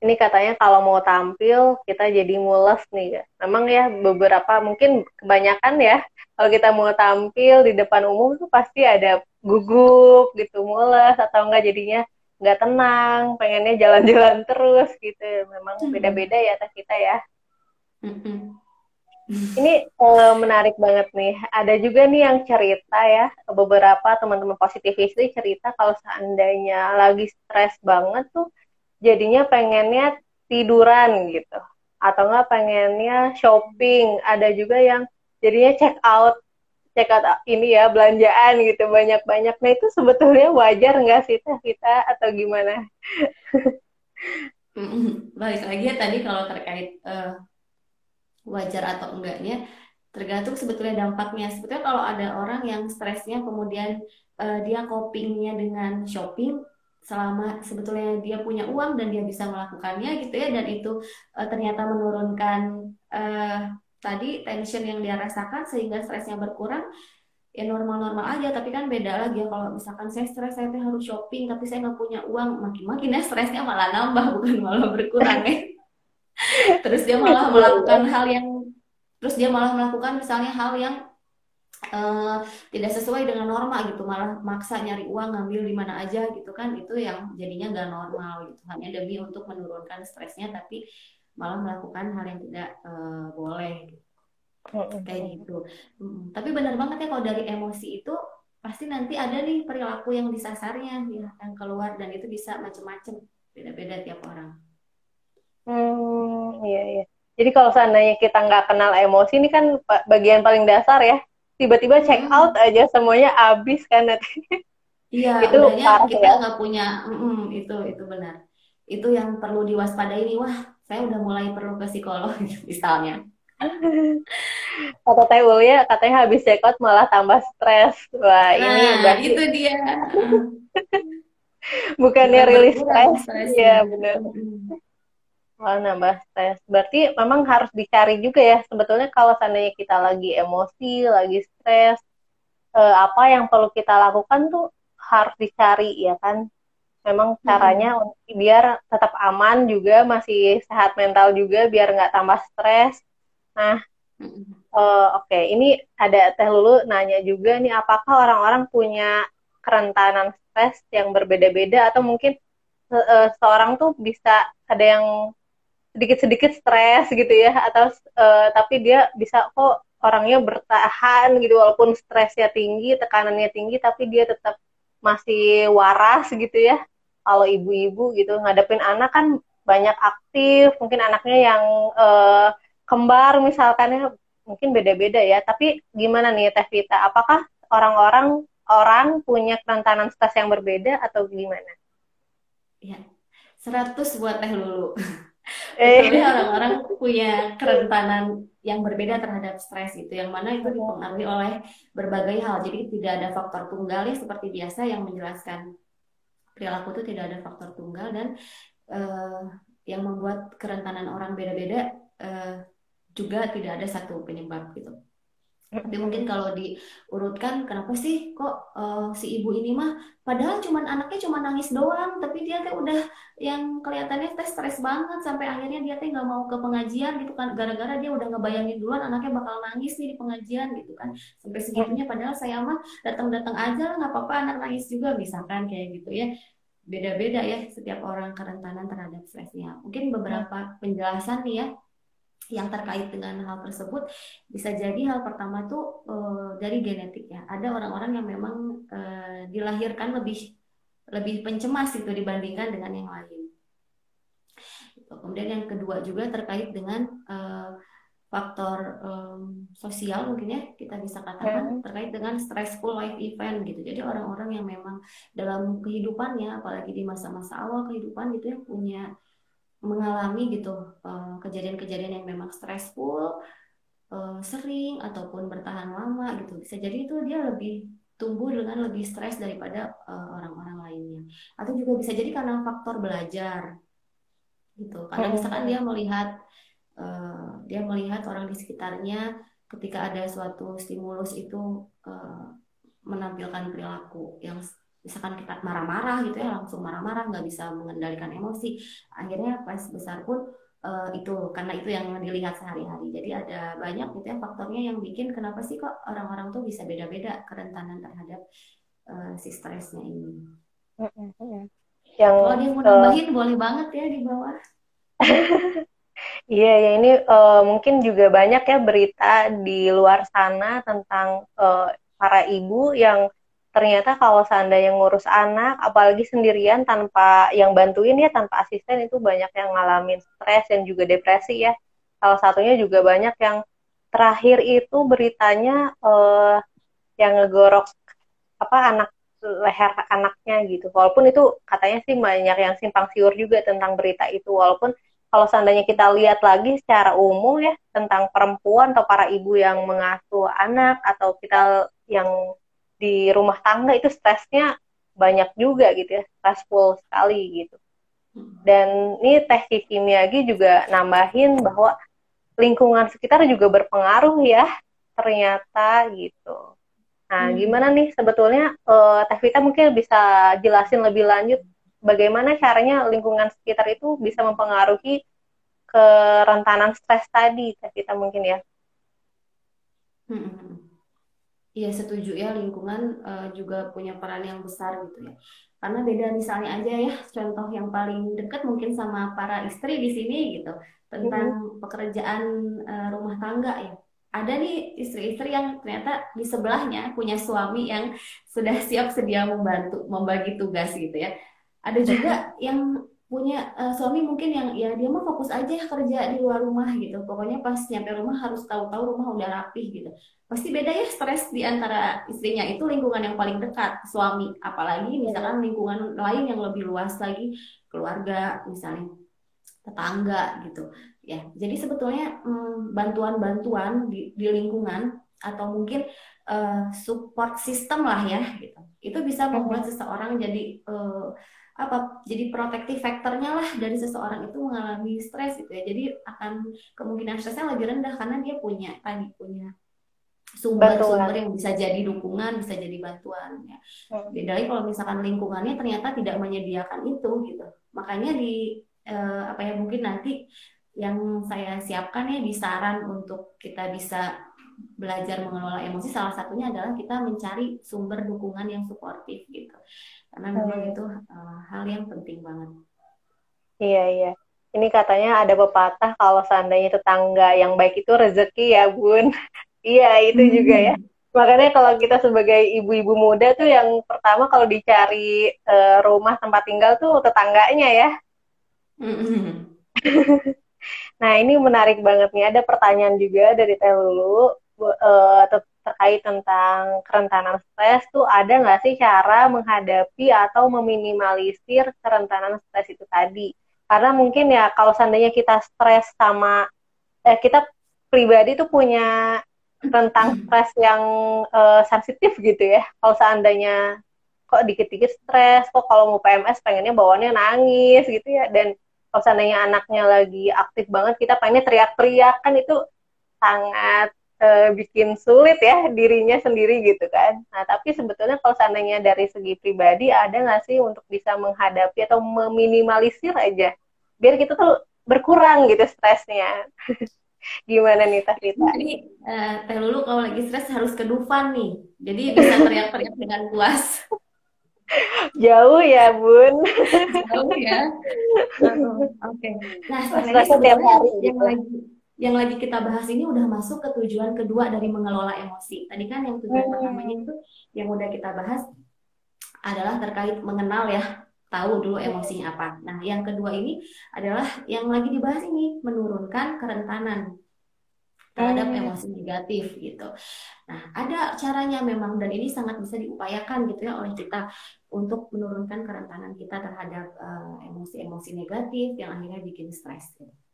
ini katanya kalau mau tampil kita jadi mules nih ya. Memang ya beberapa mungkin kebanyakan ya kalau kita mau tampil di depan umum tuh pasti ada gugup gitu mules atau enggak jadinya nggak tenang, pengennya jalan-jalan terus gitu. Memang beda-beda ya tas kita ya. Ini uh, menarik banget nih. Ada juga nih yang cerita ya, beberapa teman-teman positifis cerita kalau seandainya lagi stres banget tuh jadinya pengennya tiduran gitu atau enggak pengennya shopping ada juga yang jadinya check out check out ini ya belanjaan gitu banyak-banyak. Nah itu sebetulnya wajar nggak sih kita atau gimana? Balik lagi ya tadi kalau terkait uh, wajar atau enggaknya tergantung sebetulnya dampaknya. Sebetulnya kalau ada orang yang stresnya kemudian uh, dia copingnya dengan shopping selama sebetulnya dia punya uang dan dia bisa melakukannya gitu ya dan itu uh, ternyata menurunkan uh, tadi tension yang dia rasakan sehingga stresnya berkurang ya normal-normal aja. Tapi kan beda lagi ya kalau misalkan saya stres saya harus shopping tapi saya nggak punya uang makin-makin ya stresnya malah nambah bukan malah berkurang ya. Terus dia malah melakukan hal yang terus dia malah melakukan misalnya hal yang uh, tidak sesuai dengan norma gitu. Malah maksa nyari uang ngambil di mana aja gitu kan. Itu yang jadinya gak normal gitu. Hanya demi untuk menurunkan stresnya tapi malah melakukan hal yang tidak uh, boleh gitu. kayak gitu hmm. tapi benar banget ya kalau dari emosi itu pasti nanti ada nih perilaku yang disasarnya ya yang keluar dan itu bisa macam-macam beda-beda tiap orang hmm iya iya jadi kalau seandainya kita nggak kenal emosi ini kan bagian paling dasar ya tiba-tiba check hmm. out aja semuanya habis kan nanti. Iya, itu kita ya. nggak punya, mm, itu itu benar. Itu yang perlu diwaspadai nih. Wah, saya udah mulai perlu ke psikolog misalnya. Kata Teh ya, katanya habis check out malah tambah stres. Wah, nah, ini berarti... itu dia. Bukannya rilis stres. Iya, benar. Oh, nambah stres. Berarti memang harus dicari juga ya. Sebetulnya kalau seandainya kita lagi emosi, lagi stres, eh, apa yang perlu kita lakukan tuh harus dicari ya kan. Memang hmm. caranya hmm. biar tetap aman juga, masih sehat mental juga, biar nggak tambah stres. Nah, hmm. uh, oke, okay. ini ada Teh Lulu nanya juga nih, apakah orang-orang punya kerentanan stres yang berbeda-beda atau mungkin uh, seorang tuh bisa ada yang sedikit-sedikit stres gitu ya atau uh, tapi dia bisa kok orangnya bertahan gitu walaupun stresnya tinggi tekanannya tinggi tapi dia tetap masih waras gitu ya. Kalau ibu-ibu gitu ngadepin anak kan banyak aktif. Mungkin anaknya yang uh, kembar misalkan ya mungkin beda-beda ya. Tapi gimana nih Teh Vita? Apakah orang-orang orang punya kerentanan stres yang berbeda atau gimana? Ya, 100 buat Teh Lulu. Eh. orang-orang punya kerentanan yang berbeda terhadap stres itu, yang mana itu dipengaruhi oleh berbagai hal. Jadi tidak ada faktor tunggal ya seperti biasa yang menjelaskan perilaku itu tidak ada faktor tunggal dan uh, yang membuat kerentanan orang beda-beda uh, juga tidak ada satu penyebab gitu. Tapi mungkin kalau diurutkan, kenapa sih kok uh, si ibu ini mah, padahal cuman anaknya cuma nangis doang, tapi dia tuh udah yang kelihatannya teh stres banget sampai akhirnya dia teh nggak mau ke pengajian gitu kan, gara-gara dia udah ngebayangin duluan anaknya bakal nangis nih di pengajian gitu kan, sampai segitunya padahal saya mah datang-datang aja nggak apa-apa anak nangis juga. Misalkan kayak gitu ya. Beda-beda ya setiap orang kerentanan terhadap stresnya. Mungkin beberapa penjelasan nih ya yang terkait dengan hal tersebut bisa jadi hal pertama tuh uh, dari genetik ya. Ada orang-orang yang memang uh, dilahirkan lebih lebih pencemas itu dibandingkan dengan yang lain. Gitu. Kemudian yang kedua juga terkait dengan uh, faktor um, sosial mungkin ya kita bisa katakan terkait dengan stressful life event gitu. Jadi orang-orang yang memang dalam kehidupannya apalagi di masa-masa awal kehidupan gitu ya punya mengalami gitu kejadian-kejadian yang memang stressful uh, sering ataupun bertahan lama gitu. Bisa jadi itu dia lebih tumbuh dengan lebih stres daripada orang-orang uh, lainnya. Atau juga bisa jadi karena faktor belajar gitu. Karena hmm. misalkan dia melihat uh, dia melihat orang di sekitarnya ketika ada suatu stimulus itu uh, menampilkan perilaku yang misalkan kita marah-marah gitu ya langsung marah-marah nggak bisa mengendalikan emosi. Akhirnya pas besar pun uh, itu karena itu yang dilihat sehari-hari. Jadi ada banyak gitu ya faktornya yang bikin kenapa sih kok orang-orang tuh bisa beda-beda kerentanan terhadap uh, si stresnya ini. Yang kalau dia mau nambahin uh, boleh banget ya di bawah. Iya, ya ini uh, mungkin juga banyak ya berita di luar sana tentang uh, para ibu yang ternyata kalau seandainya ngurus anak, apalagi sendirian tanpa yang bantuin ya tanpa asisten itu banyak yang ngalamin stres dan juga depresi ya. Salah satunya juga banyak yang terakhir itu beritanya uh, yang ngegorok apa anak leher anaknya gitu. Walaupun itu katanya sih banyak yang simpang siur juga tentang berita itu. Walaupun kalau seandainya kita lihat lagi secara umum ya tentang perempuan atau para ibu yang mengasuh anak atau kita yang di rumah tangga itu stresnya banyak juga gitu ya, stressful sekali gitu. Hmm. Dan ini teh Kiki Miyagi juga nambahin bahwa lingkungan sekitar juga berpengaruh ya ternyata gitu. Nah, hmm. gimana nih sebetulnya uh, Teh Vita mungkin bisa jelasin lebih lanjut bagaimana caranya lingkungan sekitar itu bisa mempengaruhi kerentanan stres tadi Teh Vita mungkin ya. Hmm. Hmm, hmm. Iya setuju ya lingkungan uh, juga punya peran yang besar gitu ya. Karena beda misalnya aja ya contoh yang paling dekat mungkin sama para istri di sini gitu tentang mm-hmm. pekerjaan uh, rumah tangga ya. Ada nih istri-istri yang ternyata di sebelahnya punya suami yang sudah siap sedia membantu membagi tugas gitu ya. Ada juga yang punya uh, suami mungkin yang ya dia mah fokus aja kerja di luar rumah gitu. Pokoknya pas nyampe rumah harus tahu-tahu rumah udah rapih gitu. Pasti beda ya stres di antara istrinya itu lingkungan yang paling dekat suami, apalagi misalkan lingkungan lain yang lebih luas lagi keluarga misalnya tetangga gitu. Ya, jadi sebetulnya hmm, bantuan-bantuan di, di lingkungan atau mungkin uh, support system lah ya gitu. Itu bisa membuat seseorang jadi uh, apa jadi protektif faktornya lah dari seseorang itu mengalami stres gitu ya. Jadi akan kemungkinan stresnya lebih rendah karena dia punya tadi punya sumber-sumber yang bisa jadi dukungan bisa jadi bantuan ya. Hmm. beda lagi kalau misalkan lingkungannya ternyata tidak menyediakan itu gitu. Makanya di eh, apa ya mungkin nanti yang saya siapkan ya di saran untuk kita bisa belajar mengelola emosi salah satunya adalah kita mencari sumber dukungan yang suportif gitu karena memang hmm. itu uh, hal yang penting banget. Iya iya. Ini katanya ada pepatah kalau seandainya tetangga yang baik itu rezeki ya bun. iya itu hmm. juga ya. Makanya kalau kita sebagai ibu-ibu muda tuh yang pertama kalau dicari uh, rumah tempat tinggal tuh tetangganya ya. Hmm. nah ini menarik banget nih. Ada pertanyaan juga dari Teh Lulu uh, terkait tentang kerentanan stres tuh ada nggak sih cara menghadapi atau meminimalisir kerentanan stres itu tadi? Karena mungkin ya kalau seandainya kita stres sama eh, kita pribadi tuh punya rentang stres yang uh, sensitif gitu ya. Kalau seandainya kok dikit-dikit stres, kok kalau mau PMS pengennya bawaannya nangis gitu ya. Dan kalau seandainya anaknya lagi aktif banget, kita pengennya teriak-teriak kan itu sangat uh, bikin sulit ya dirinya sendiri gitu kan. Nah tapi sebetulnya kalau seandainya dari segi pribadi ada nggak sih untuk bisa menghadapi atau meminimalisir aja biar kita tuh berkurang gitu stresnya. Gimana nih Rita? Ini uh, Teh Lulu kalau lagi stres harus ke Dufan nih. Jadi bisa teriak-teriak dengan puas. Jauh ya, Bun. Jauh ya. Oke. Okay. Nah, stresnya tiap hari yang gitu. lagi yang lagi kita bahas ini udah masuk ke tujuan kedua dari mengelola emosi. Tadi kan yang tujuan hmm. pertamanya itu yang udah kita bahas adalah terkait mengenal ya, tahu dulu emosinya apa. Nah, yang kedua ini adalah yang lagi dibahas ini menurunkan kerentanan terhadap hmm. emosi negatif gitu. Nah, ada caranya memang dan ini sangat bisa diupayakan gitu ya oleh kita untuk menurunkan kerentanan kita terhadap eh, emosi-emosi uh, negatif yang akhirnya bikin stres. Gitu.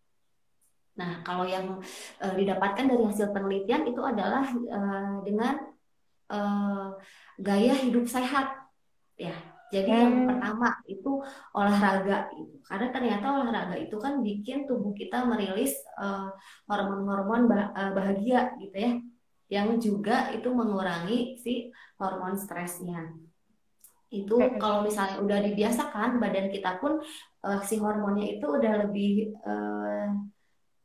Nah, kalau yang uh, didapatkan dari hasil penelitian itu adalah uh, dengan uh, gaya hidup sehat, ya. Jadi hmm. yang pertama itu olahraga itu. Karena ternyata olahraga itu kan bikin tubuh kita merilis hormon-hormon bah bahagia gitu ya. Yang juga itu mengurangi si hormon stresnya. Itu kalau misalnya udah dibiasakan badan kita pun uh, si hormonnya itu udah lebih uh,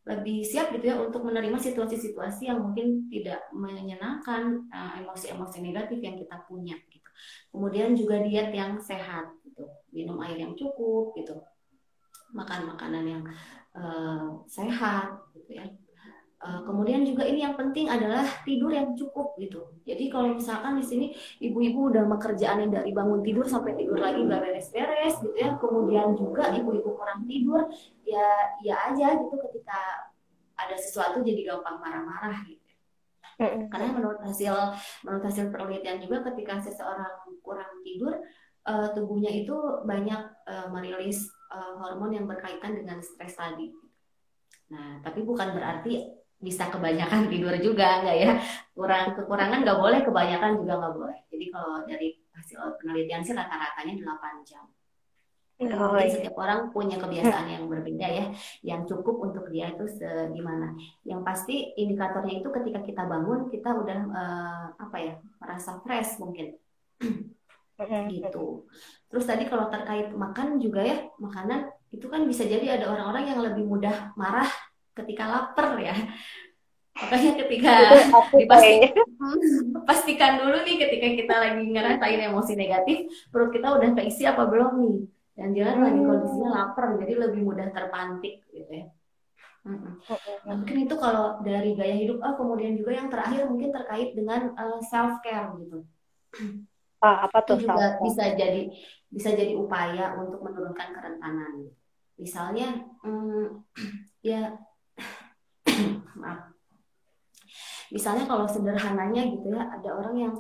lebih siap gitu ya untuk menerima situasi-situasi yang mungkin tidak menyenangkan emosi-emosi uh, negatif yang kita punya gitu. Kemudian juga diet yang sehat gitu, minum air yang cukup gitu, makan makanan yang uh, sehat gitu ya. Uh, kemudian juga ini yang penting adalah tidur yang cukup gitu. Jadi kalau misalkan di sini ibu-ibu udah yang dari bangun tidur sampai tidur lagi nggak beres-beres gitu ya. Kemudian juga ibu-ibu kurang tidur ya ya aja gitu ketika ada sesuatu jadi gampang marah-marah gitu. Karena menurut hasil menurut hasil penelitian juga ketika seseorang kurang tidur uh, tubuhnya itu banyak uh, merilis uh, hormon yang berkaitan dengan stres tadi. Nah, tapi bukan berarti bisa kebanyakan tidur juga nggak ya kurang kekurangan nggak boleh kebanyakan juga nggak boleh jadi kalau dari hasil penelitian sih rata-ratanya 8 jam Oh, mungkin iya. setiap orang punya kebiasaan yang berbeda ya, yang cukup untuk dia itu gimana. Yang pasti indikatornya itu ketika kita bangun kita udah uh, apa ya merasa fresh mungkin, gitu. Terus tadi kalau terkait makan juga ya makanan itu kan bisa jadi ada orang-orang yang lebih mudah marah ketika lapar ya. Makanya ketika dipastikan, pastikan dulu nih ketika kita lagi ngerasain emosi negatif, perut kita udah keisi apa belum nih? Dan jangan hmm. lagi kondisinya lapar, jadi lebih mudah terpantik gitu ya. Hmm. Nah, mungkin itu kalau dari gaya hidup, ah, kemudian juga yang terakhir mungkin terkait dengan uh, eh, self care gitu. Ah, apa tuh itu juga bisa jadi bisa jadi upaya untuk menurunkan kerentanan. Misalnya, hmm, ya maaf. Misalnya kalau sederhananya gitu ya ada orang yang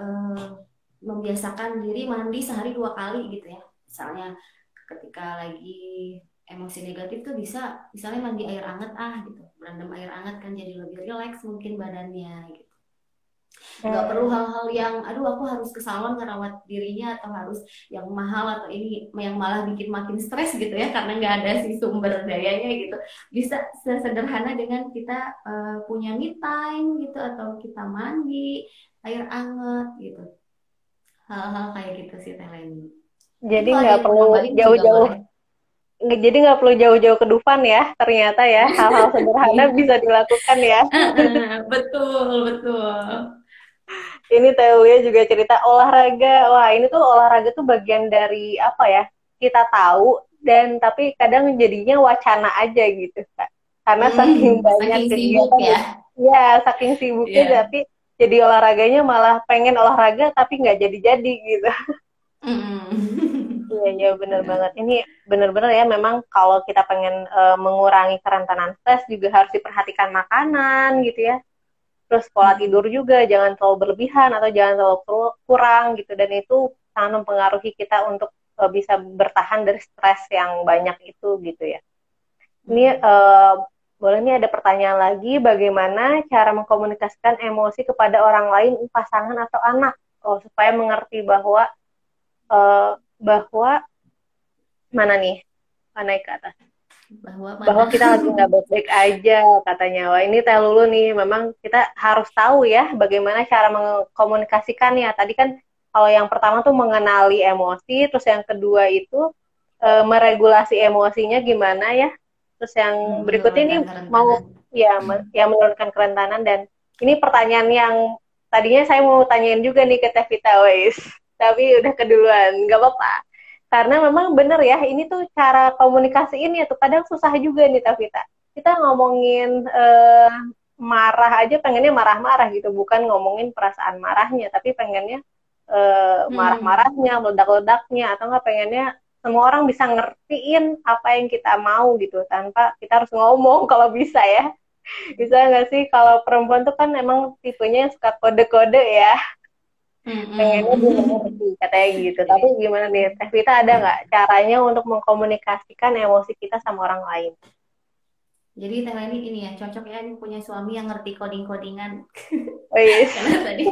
uh, membiasakan diri mandi sehari dua kali gitu ya. Misalnya ketika lagi emosi negatif tuh bisa misalnya mandi air hangat ah gitu. Berendam air hangat kan jadi lebih rileks mungkin badannya gitu nggak perlu hal-hal yang aduh aku harus ke salon ngerawat dirinya atau harus yang mahal atau ini yang malah bikin makin stres gitu ya karena nggak ada si sumber dayanya gitu. Bisa sesederhana dengan kita uh, punya me time gitu atau kita mandi air anget gitu. Hal-hal kayak gitu sih Teleni jadi nggak perlu jauh-jauh jadi nggak perlu jauh-jauh ke Dufan ya ternyata ya. Hal-hal sederhana bisa dilakukan ya. Betul betul ini Telia juga cerita olahraga. Wah, ini tuh olahraga tuh bagian dari apa ya? Kita tahu dan tapi kadang jadinya wacana aja gitu, Kak. Karena hmm, saking banyak saking kegiatan ya. Ya, saking sibuknya yeah. tapi jadi olahraganya malah pengen olahraga tapi nggak jadi-jadi gitu. Iya, iya bener banget. Ini bener-bener ya memang kalau kita pengen uh, mengurangi kerentanan stres juga harus diperhatikan makanan gitu ya terus pola tidur juga jangan terlalu berlebihan atau jangan terlalu kurang gitu. Dan itu sangat mempengaruhi kita untuk uh, bisa bertahan dari stres yang banyak itu gitu ya. Ini uh, boleh nih ada pertanyaan lagi bagaimana cara mengkomunikasikan emosi kepada orang lain pasangan atau anak? Oh, supaya mengerti bahwa uh, bahwa mana nih? Mana ke atas bahwa mana? bahwa kita lagi nggak baik-baik aja katanya. Wah ini teh lulu nih. Memang kita harus tahu ya bagaimana cara mengkomunikasikan ya. Tadi kan kalau yang pertama tuh mengenali emosi terus yang kedua itu e, meregulasi emosinya gimana ya. Terus yang hmm, berikut ini mau ya hmm. yang menurunkan kerentanan. Dan ini pertanyaan yang tadinya saya mau tanyain juga nih ke Teh Vita Wais tapi udah keduluan nggak apa-apa karena memang bener ya ini tuh cara komunikasi ini tuh kadang susah juga nih Tavita. Kita ngomongin uh, marah aja pengennya marah-marah gitu. Bukan ngomongin perasaan marahnya tapi pengennya uh, marah-marahnya meledak-ledaknya. Atau nggak pengennya semua orang bisa ngertiin apa yang kita mau gitu tanpa kita harus ngomong kalau bisa ya. Bisa nggak sih kalau perempuan tuh kan emang tipenya suka kode-kode ya Mm-hmm. pengennya dimengerti katanya gitu tapi gimana nih Teh Vita ada nggak caranya untuk mengkomunikasikan emosi kita sama orang lain Jadi Teh Leni ini ya cocok ya ini punya suami yang ngerti coding-codingan. Oh, yes. Karena tadi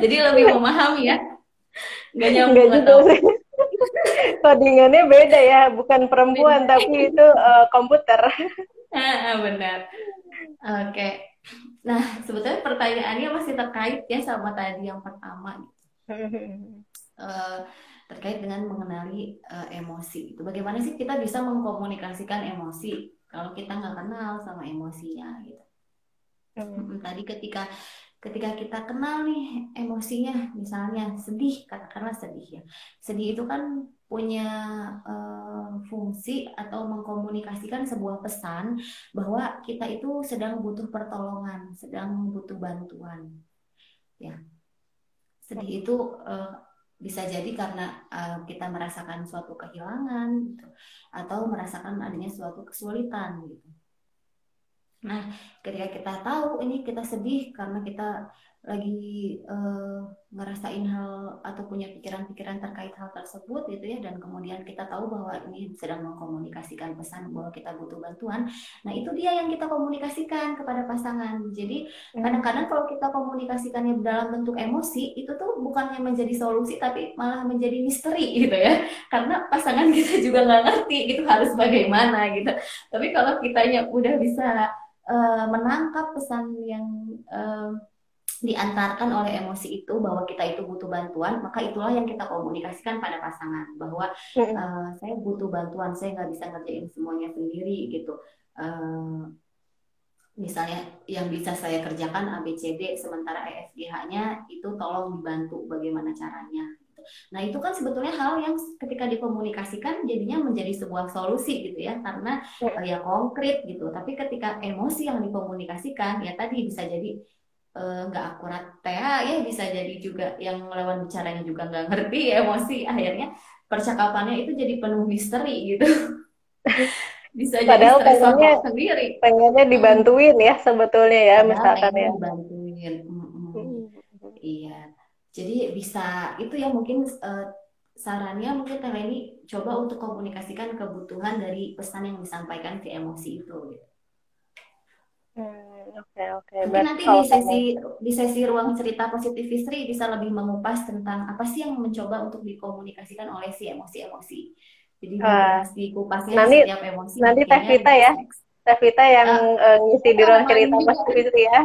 jadi lebih memahami ya. Gak nyambung gitu atau sih. Codingannya beda ya, bukan perempuan beda. tapi itu eh, komputer. Ah, benar. Oke. Nah, sebetulnya pertanyaannya masih terkait ya sama tadi yang pertama eh, terkait dengan mengenali eh, emosi. Itu bagaimana sih kita bisa mengkomunikasikan emosi kalau kita nggak kenal sama emosinya gitu. Mm, Tadi ketika ketika kita kenal nih emosinya, misalnya sedih, katakanlah sedih ya. Sedih itu kan punya eh, fungsi atau mengkomunikasikan sebuah pesan bahwa kita itu sedang butuh pertolongan, sedang butuh bantuan. Ya, sedih itu eh, bisa jadi karena eh, kita merasakan suatu kehilangan gitu, atau merasakan adanya suatu kesulitan gitu. Nah, ketika kita tahu ini kita sedih karena kita lagi eh, ngerasain hal atau punya pikiran-pikiran terkait hal tersebut gitu ya, dan kemudian kita tahu bahwa ini sedang mengkomunikasikan pesan bahwa kita butuh bantuan. Nah, itu dia yang kita komunikasikan kepada pasangan. Jadi, kadang-kadang kalau kita komunikasikannya dalam bentuk emosi, itu tuh bukannya menjadi solusi, tapi malah menjadi misteri gitu ya. Karena pasangan kita juga nggak ngerti gitu harus bagaimana gitu. Tapi kalau kitanya udah bisa eh, menangkap pesan yang eh, diantarkan oleh emosi itu bahwa kita itu butuh bantuan, maka itulah yang kita komunikasikan pada pasangan bahwa eh, saya butuh bantuan, saya nggak bisa ngerjain semuanya sendiri gitu. Eh, misalnya yang bisa saya kerjakan A, B, C, D, sementara E, F, G, H-nya itu tolong dibantu bagaimana caranya. Nah, itu kan sebetulnya hal yang ketika dikomunikasikan jadinya menjadi sebuah solusi gitu ya, karena eh, ya konkret gitu. Tapi ketika emosi yang dikomunikasikan, ya tadi bisa jadi eh, nggak akurat TA ya, bisa jadi juga yang lawan bicaranya juga nggak ngerti emosi, akhirnya percakapannya itu jadi penuh misteri gitu. Bisa jadi Padahal stres pengennya sendiri. pengennya Mm. dibantuin ya sebetulnya ya Padahal misalkan ya. dibantuin. Mm-mm. Mm. Iya. Jadi bisa itu ya mungkin eh, sarannya mungkin Teh Leni coba untuk komunikasikan kebutuhan dari pesan yang disampaikan si emosi itu. gitu. Hmm, Oke oke. Mungkin Berarti nanti di sesi kamu di sesi ruang cerita positif istri bisa lebih mengupas tentang apa sih yang mencoba untuk dikomunikasikan oleh si emosi-emosi. Jadi dibahas di kupasnya nanti setiap emosi nanti Teh mungkinnya Vita ya, next next. Teh Vita yang eh, ngisi di ruang cerita positif itu ya.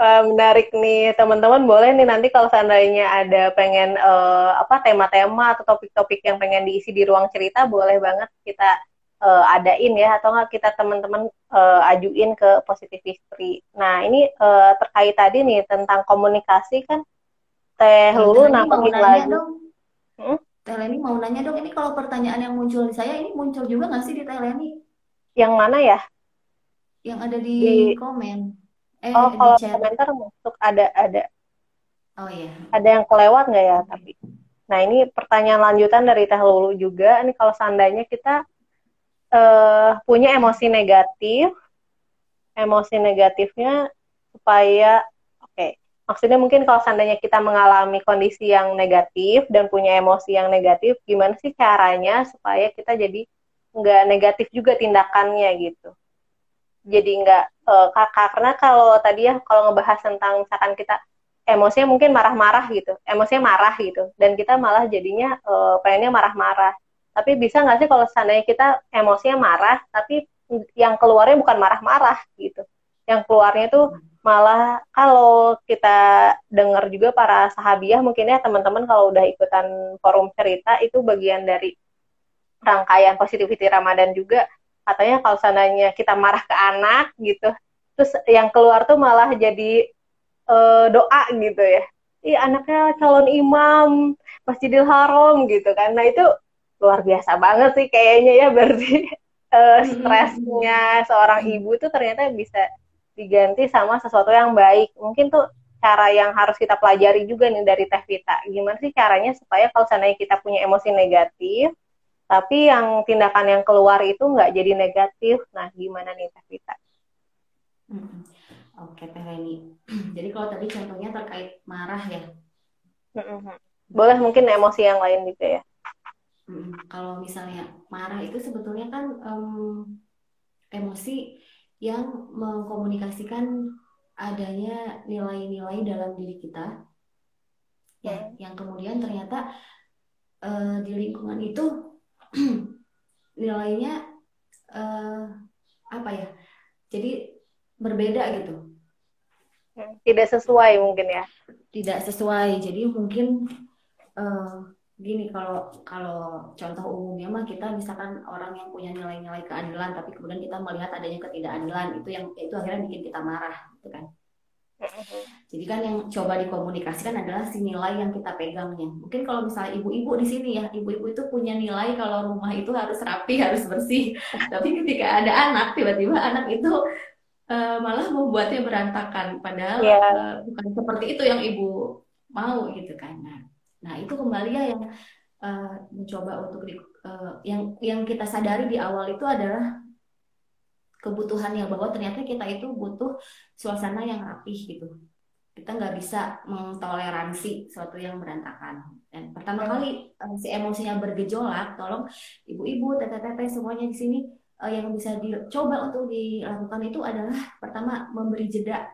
Wah, menarik nih teman-teman boleh nih nanti kalau seandainya ada pengen eh, apa tema-tema atau topik-topik yang pengen diisi di ruang cerita boleh banget kita eh, adain ya atau nggak kita teman-teman eh, ajuin ke Positive History. Nah ini eh, terkait tadi nih tentang komunikasi kan Teh Eh, Lulu nanya lagi. dong. Hmm? Teh Leni mau nanya dong, ini kalau pertanyaan yang muncul di saya, ini muncul juga nggak sih di Teh Leni? Yang mana ya? Yang ada di Di komen. Eh, oh di kalau chat. komentar masuk ada ada Oh iya. ada yang kelewat nggak ya tapi. Nah ini pertanyaan lanjutan dari Teh Lulu juga. Ini kalau seandainya kita eh, punya emosi negatif, emosi negatifnya supaya oke. Maksudnya mungkin kalau seandainya kita mengalami kondisi yang negatif dan punya emosi yang negatif, gimana sih caranya supaya kita jadi nggak negatif juga tindakannya gitu. Jadi nggak ka- karena kalau tadi ya kalau ngebahas tentang misalkan kita emosinya mungkin marah-marah gitu, emosinya marah gitu, dan kita malah jadinya eh, pengennya marah-marah. Tapi bisa nggak sih kalau seandainya kita emosinya marah, tapi yang keluarnya bukan marah-marah gitu. Yang keluarnya tuh malah kalau kita dengar juga para sahabiah mungkin ya teman-teman kalau udah ikutan forum cerita itu bagian dari rangkaian positivity Ramadan juga katanya kalau seandainya kita marah ke anak gitu terus yang keluar tuh malah jadi eh, doa gitu ya. Ih anaknya calon imam Masjidil Haram gitu kan. Nah itu luar biasa banget sih kayaknya ya. Berarti eh, stresnya seorang ibu tuh ternyata bisa diganti sama sesuatu yang baik. Mungkin tuh cara yang harus kita pelajari juga nih dari Teh Vita. Gimana sih caranya supaya kalau seandainya kita punya emosi negatif tapi yang tindakan yang keluar itu nggak jadi negatif. Nah, gimana nih Teh Vita? Mm-mm. Oke, Teh Leni. Jadi kalau tadi contohnya terkait marah ya. Mm-mm. Boleh mungkin emosi yang lain juga ya. kalau misalnya marah itu sebetulnya kan um, emosi yang mengkomunikasikan adanya nilai-nilai dalam diri kita ya hmm. yang kemudian ternyata uh, di lingkungan itu nilainya uh, apa ya? Jadi berbeda gitu. Tidak sesuai mungkin ya? Tidak sesuai. Jadi mungkin uh, gini kalau kalau contoh umumnya mah kita misalkan orang yang punya nilai-nilai keadilan tapi kemudian kita melihat adanya ketidakadilan itu yang itu akhirnya bikin kita marah gitu kan jadi kan yang coba dikomunikasikan adalah si nilai yang kita pegangnya. Mungkin kalau misalnya ibu-ibu di sini ya, ibu-ibu itu punya nilai kalau rumah itu harus rapi, harus bersih. Tapi ketika ada anak, tiba-tiba anak itu uh, malah membuatnya berantakan. Padahal yeah. Iya. uh, bukan seperti itu yang ibu mau gitu kan. Nah, nah itu kembali ya yang uh, mencoba untuk di, uh, yang yang kita sadari di awal itu adalah kebutuhan yang bahwa ternyata kita itu butuh suasana yang rapih gitu kita nggak bisa mentoleransi sesuatu yang berantakan dan pertama kali uh, si emosinya bergejolak tolong ibu-ibu teteh-teteh semuanya di sini uh, yang bisa dicoba untuk dilakukan itu adalah pertama memberi jeda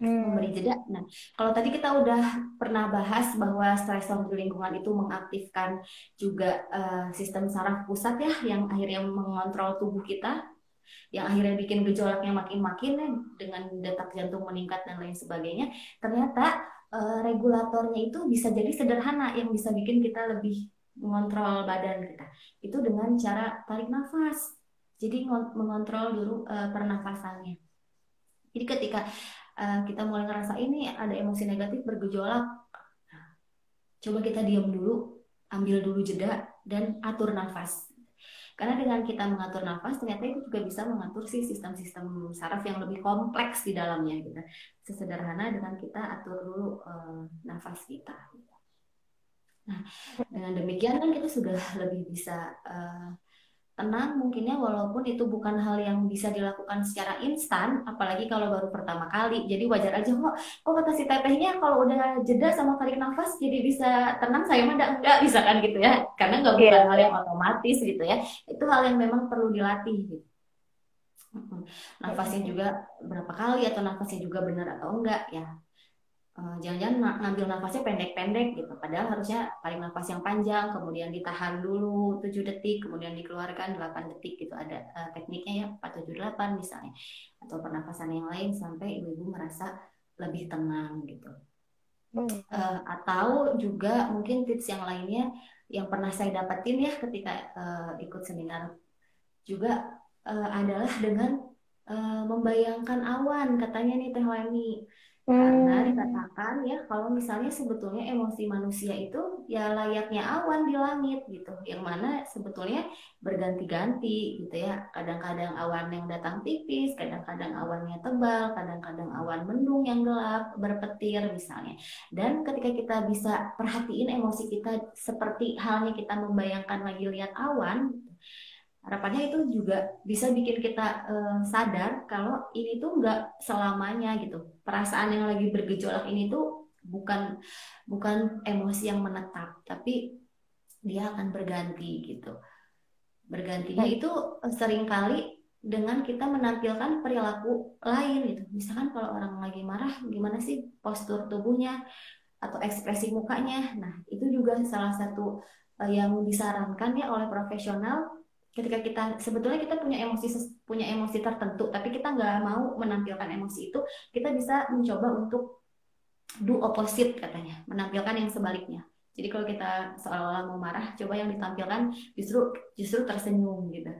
hmm. memberi jeda. Nah, kalau tadi kita udah pernah bahas bahwa stresor di lingkungan itu mengaktifkan juga uh, sistem saraf pusat ya, yang akhirnya mengontrol tubuh kita yang akhirnya bikin gejolaknya makin-makin dengan detak jantung meningkat dan lain sebagainya ternyata uh, regulatornya itu bisa jadi sederhana yang bisa bikin kita lebih mengontrol badan kita. Itu dengan cara tarik nafas. Jadi mengontrol dulu uh, pernafasannya. Jadi ketika uh, kita mulai ngerasa ini ada emosi negatif bergejolak coba kita diam dulu ambil dulu jeda dan atur nafas karena dengan kita mengatur nafas, ternyata itu juga bisa mengatur si sistem-sistem saraf yang lebih kompleks di dalamnya. Gitu. Sesederhana dengan kita atur dulu uh, nafas kita. Nah, dengan demikian kan kita sudah lebih bisa uh, tenang mungkinnya walaupun itu bukan hal yang bisa dilakukan secara instan apalagi kalau baru pertama kali. Jadi wajar aja kok kok kata si tetehnya kalau udah jeda sama tarik nafas jadi bisa tenang saya mah enggak bisa kan gitu ya. Karena nggak bukan yeah. hal yang otomatis gitu ya. Itu hal yang memang perlu dilatih gitu. Nafasnya juga berapa kali atau nafasnya juga benar atau enggak ya jangan-jangan ngambil nafasnya pendek-pendek gitu. Padahal harusnya paling nafas yang panjang kemudian ditahan dulu 7 detik kemudian dikeluarkan 8 detik gitu. Ada uh, tekniknya ya 478 misalnya. Atau pernapasan yang lain sampai ibu-ibu merasa lebih tenang gitu. Uh, atau juga mungkin tips yang lainnya yang pernah saya dapetin ya ketika uh, ikut seminar juga uh, adalah dengan uh, membayangkan awan. Katanya nih Teh Leni karena hmm. dikatakan ya kalau misalnya sebetulnya emosi manusia itu ya layaknya awan di langit gitu, yang mana sebetulnya berganti-ganti gitu ya. Kadang-kadang awan yang datang tipis, kadang-kadang awannya tebal, kadang-kadang awan mendung yang gelap, berpetir misalnya. Dan ketika kita bisa perhatiin emosi kita seperti halnya kita membayangkan lagi lihat awan, harapannya itu juga bisa bikin kita uh, sadar kalau ini tuh nggak selamanya gitu. Perasaan yang lagi bergejolak ini tuh bukan bukan emosi yang menetap tapi dia akan berganti gitu. Bergantinya itu sering kali dengan kita menampilkan perilaku lain gitu. Misalkan kalau orang lagi marah gimana sih postur tubuhnya atau ekspresi mukanya? Nah itu juga salah satu uh, yang disarankan ya oleh profesional ketika kita sebetulnya kita punya emosi punya emosi tertentu tapi kita nggak mau menampilkan emosi itu kita bisa mencoba untuk do opposite katanya menampilkan yang sebaliknya. Jadi kalau kita seolah-olah mau marah coba yang ditampilkan justru justru tersenyum gitu.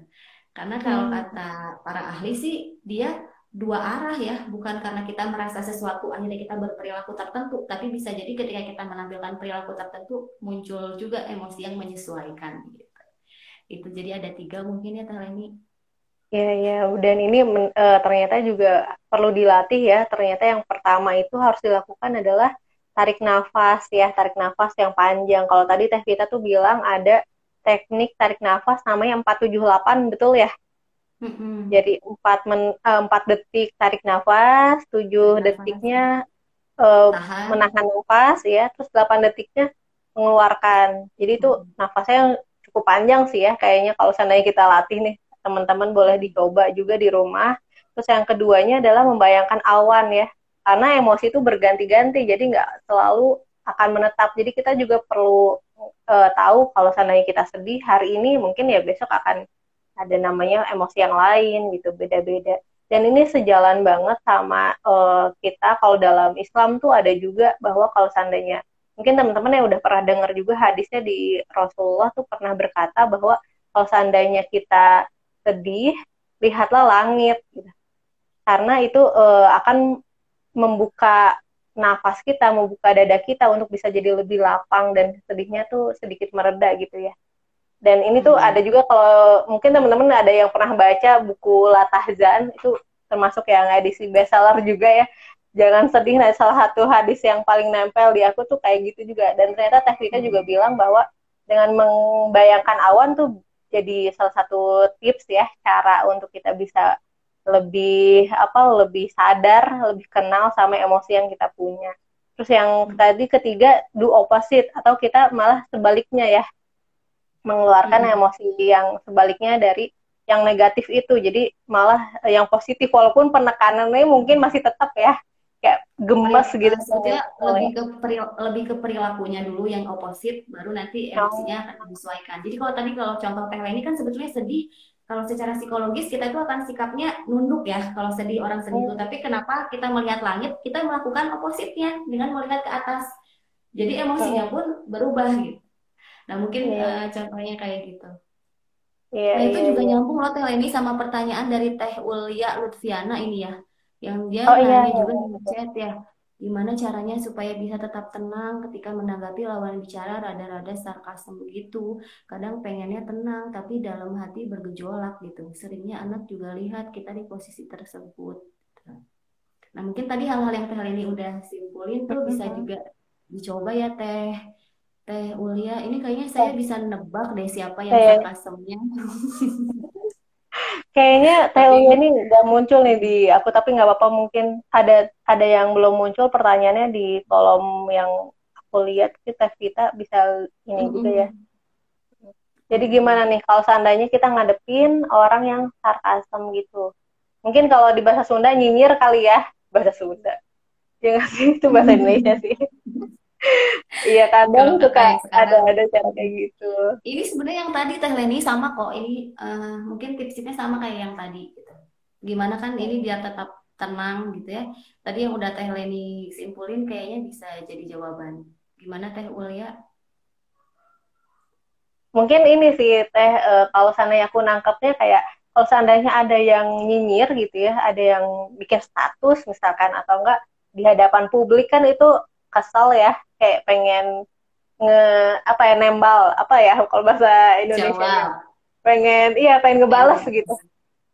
Karena kalau hmm. kata para ahli sih dia dua arah ya bukan karena kita merasa sesuatu akhirnya kita berperilaku tertentu tapi bisa jadi ketika kita menampilkan perilaku tertentu muncul juga emosi yang menyesuaikan gitu itu jadi ada tiga mungkin ya Teh Leni Ya, ya, dan ini e, ternyata juga perlu dilatih ya. Ternyata yang pertama itu harus dilakukan adalah tarik nafas ya, tarik nafas yang panjang. Kalau tadi Teh Vita tuh bilang ada teknik tarik nafas namanya 478, betul ya? Mm-hmm. Jadi 4 men, e, 4 detik tarik nafas, 7 nafas. detiknya e, menahan nafas ya, terus 8 detiknya mengeluarkan. Jadi itu hmm. nafasnya cukup panjang sih ya kayaknya kalau seandainya kita latih nih teman-teman boleh dicoba juga di rumah. Terus yang keduanya adalah membayangkan awan ya. Karena emosi itu berganti-ganti jadi nggak selalu akan menetap. Jadi kita juga perlu uh, tahu kalau seandainya kita sedih hari ini mungkin ya besok akan ada namanya emosi yang lain gitu beda-beda. Dan ini sejalan banget sama uh, kita kalau dalam Islam tuh ada juga bahwa kalau seandainya mungkin teman-teman yang udah pernah dengar juga hadisnya di Rasulullah tuh pernah berkata bahwa kalau seandainya kita sedih, lihatlah langit gitu. Karena itu uh, akan membuka nafas kita, membuka dada kita untuk bisa jadi lebih lapang dan sedihnya tuh sedikit mereda gitu ya. Dan ini tuh hmm. ada juga kalau mungkin teman-teman ada yang pernah baca buku Latahzan itu termasuk yang edisi bestseller juga ya jangan sedih nah salah satu hadis yang paling nempel di aku tuh kayak gitu juga. Dan ternyata tekniknya juga bilang bahwa dengan membayangkan awan tuh jadi salah satu tips ya cara untuk kita bisa lebih apa lebih sadar lebih kenal sama emosi yang kita punya. Terus yang tadi ketiga do opposite atau kita malah sebaliknya ya. Mengeluarkan hmm. emosi yang sebaliknya dari yang negatif itu. Jadi malah yang positif walaupun penekanannya mungkin masih tetap ya kayak gemes oh, gitu. Maksudnya lebih ke peril, lebih ke perilakunya dulu yang oposit, baru nanti oh. emosinya akan disesuaikan. Jadi kalau tadi kalau contoh teh ini kan sebetulnya sedih, kalau secara psikologis kita itu akan sikapnya nunduk ya kalau sedih orang sedih itu. Hmm. Tapi kenapa kita melihat langit, kita melakukan opositnya dengan melihat ke atas. Jadi emosinya pun berubah gitu. Nah mungkin yeah. Iya. uh, contohnya kayak gitu. Yeah, nah itu yeah, juga yeah. nyambung loh Teh ini sama pertanyaan dari Teh Ulia Lutfiana ini ya yang dia oh, iya, nanya iya, juga di chat ya gimana caranya supaya bisa tetap tenang ketika menanggapi lawan bicara rada-rada sarkasem begitu kadang pengennya tenang tapi dalam hati bergejolak gitu. Seringnya anak juga lihat kita di posisi tersebut. Nah mungkin tadi hal-hal yang teh ini udah simpulin tuh bisa juga dicoba ya teh. Teh Ulia ini kayaknya saya bisa nebak deh siapa yang sarkasemnya Kayaknya Teo ini udah muncul nih di aku tapi nggak apa-apa mungkin ada ada yang belum muncul pertanyaannya di kolom yang aku lihat kita kita bisa ini mm-hmm. juga ya. Jadi gimana nih kalau seandainya kita ngadepin orang yang sarkasem gitu. Mungkin kalau di bahasa Sunda nyinyir kali ya, bahasa Sunda. Ya sih itu bahasa Indonesia sih. Iya kadang Kalau suka ada ada cara kayak gitu. Ini sebenarnya yang tadi Teh Leni sama kok. Ini uh, mungkin tips-tipsnya sama kayak yang tadi. Gitu. Gimana kan ini biar tetap tenang gitu ya. Tadi yang udah Teh Leni simpulin kayaknya bisa jadi jawaban. Gimana Teh Ulia? Mungkin ini sih Teh uh, kalau seandainya aku nangkepnya kayak kalau seandainya ada yang nyinyir gitu ya, ada yang bikin status misalkan atau enggak di hadapan publik kan itu kesal ya kayak pengen nge apa ya nembal apa ya kalau bahasa Indonesia pengen iya pengen ngebales ya. gitu.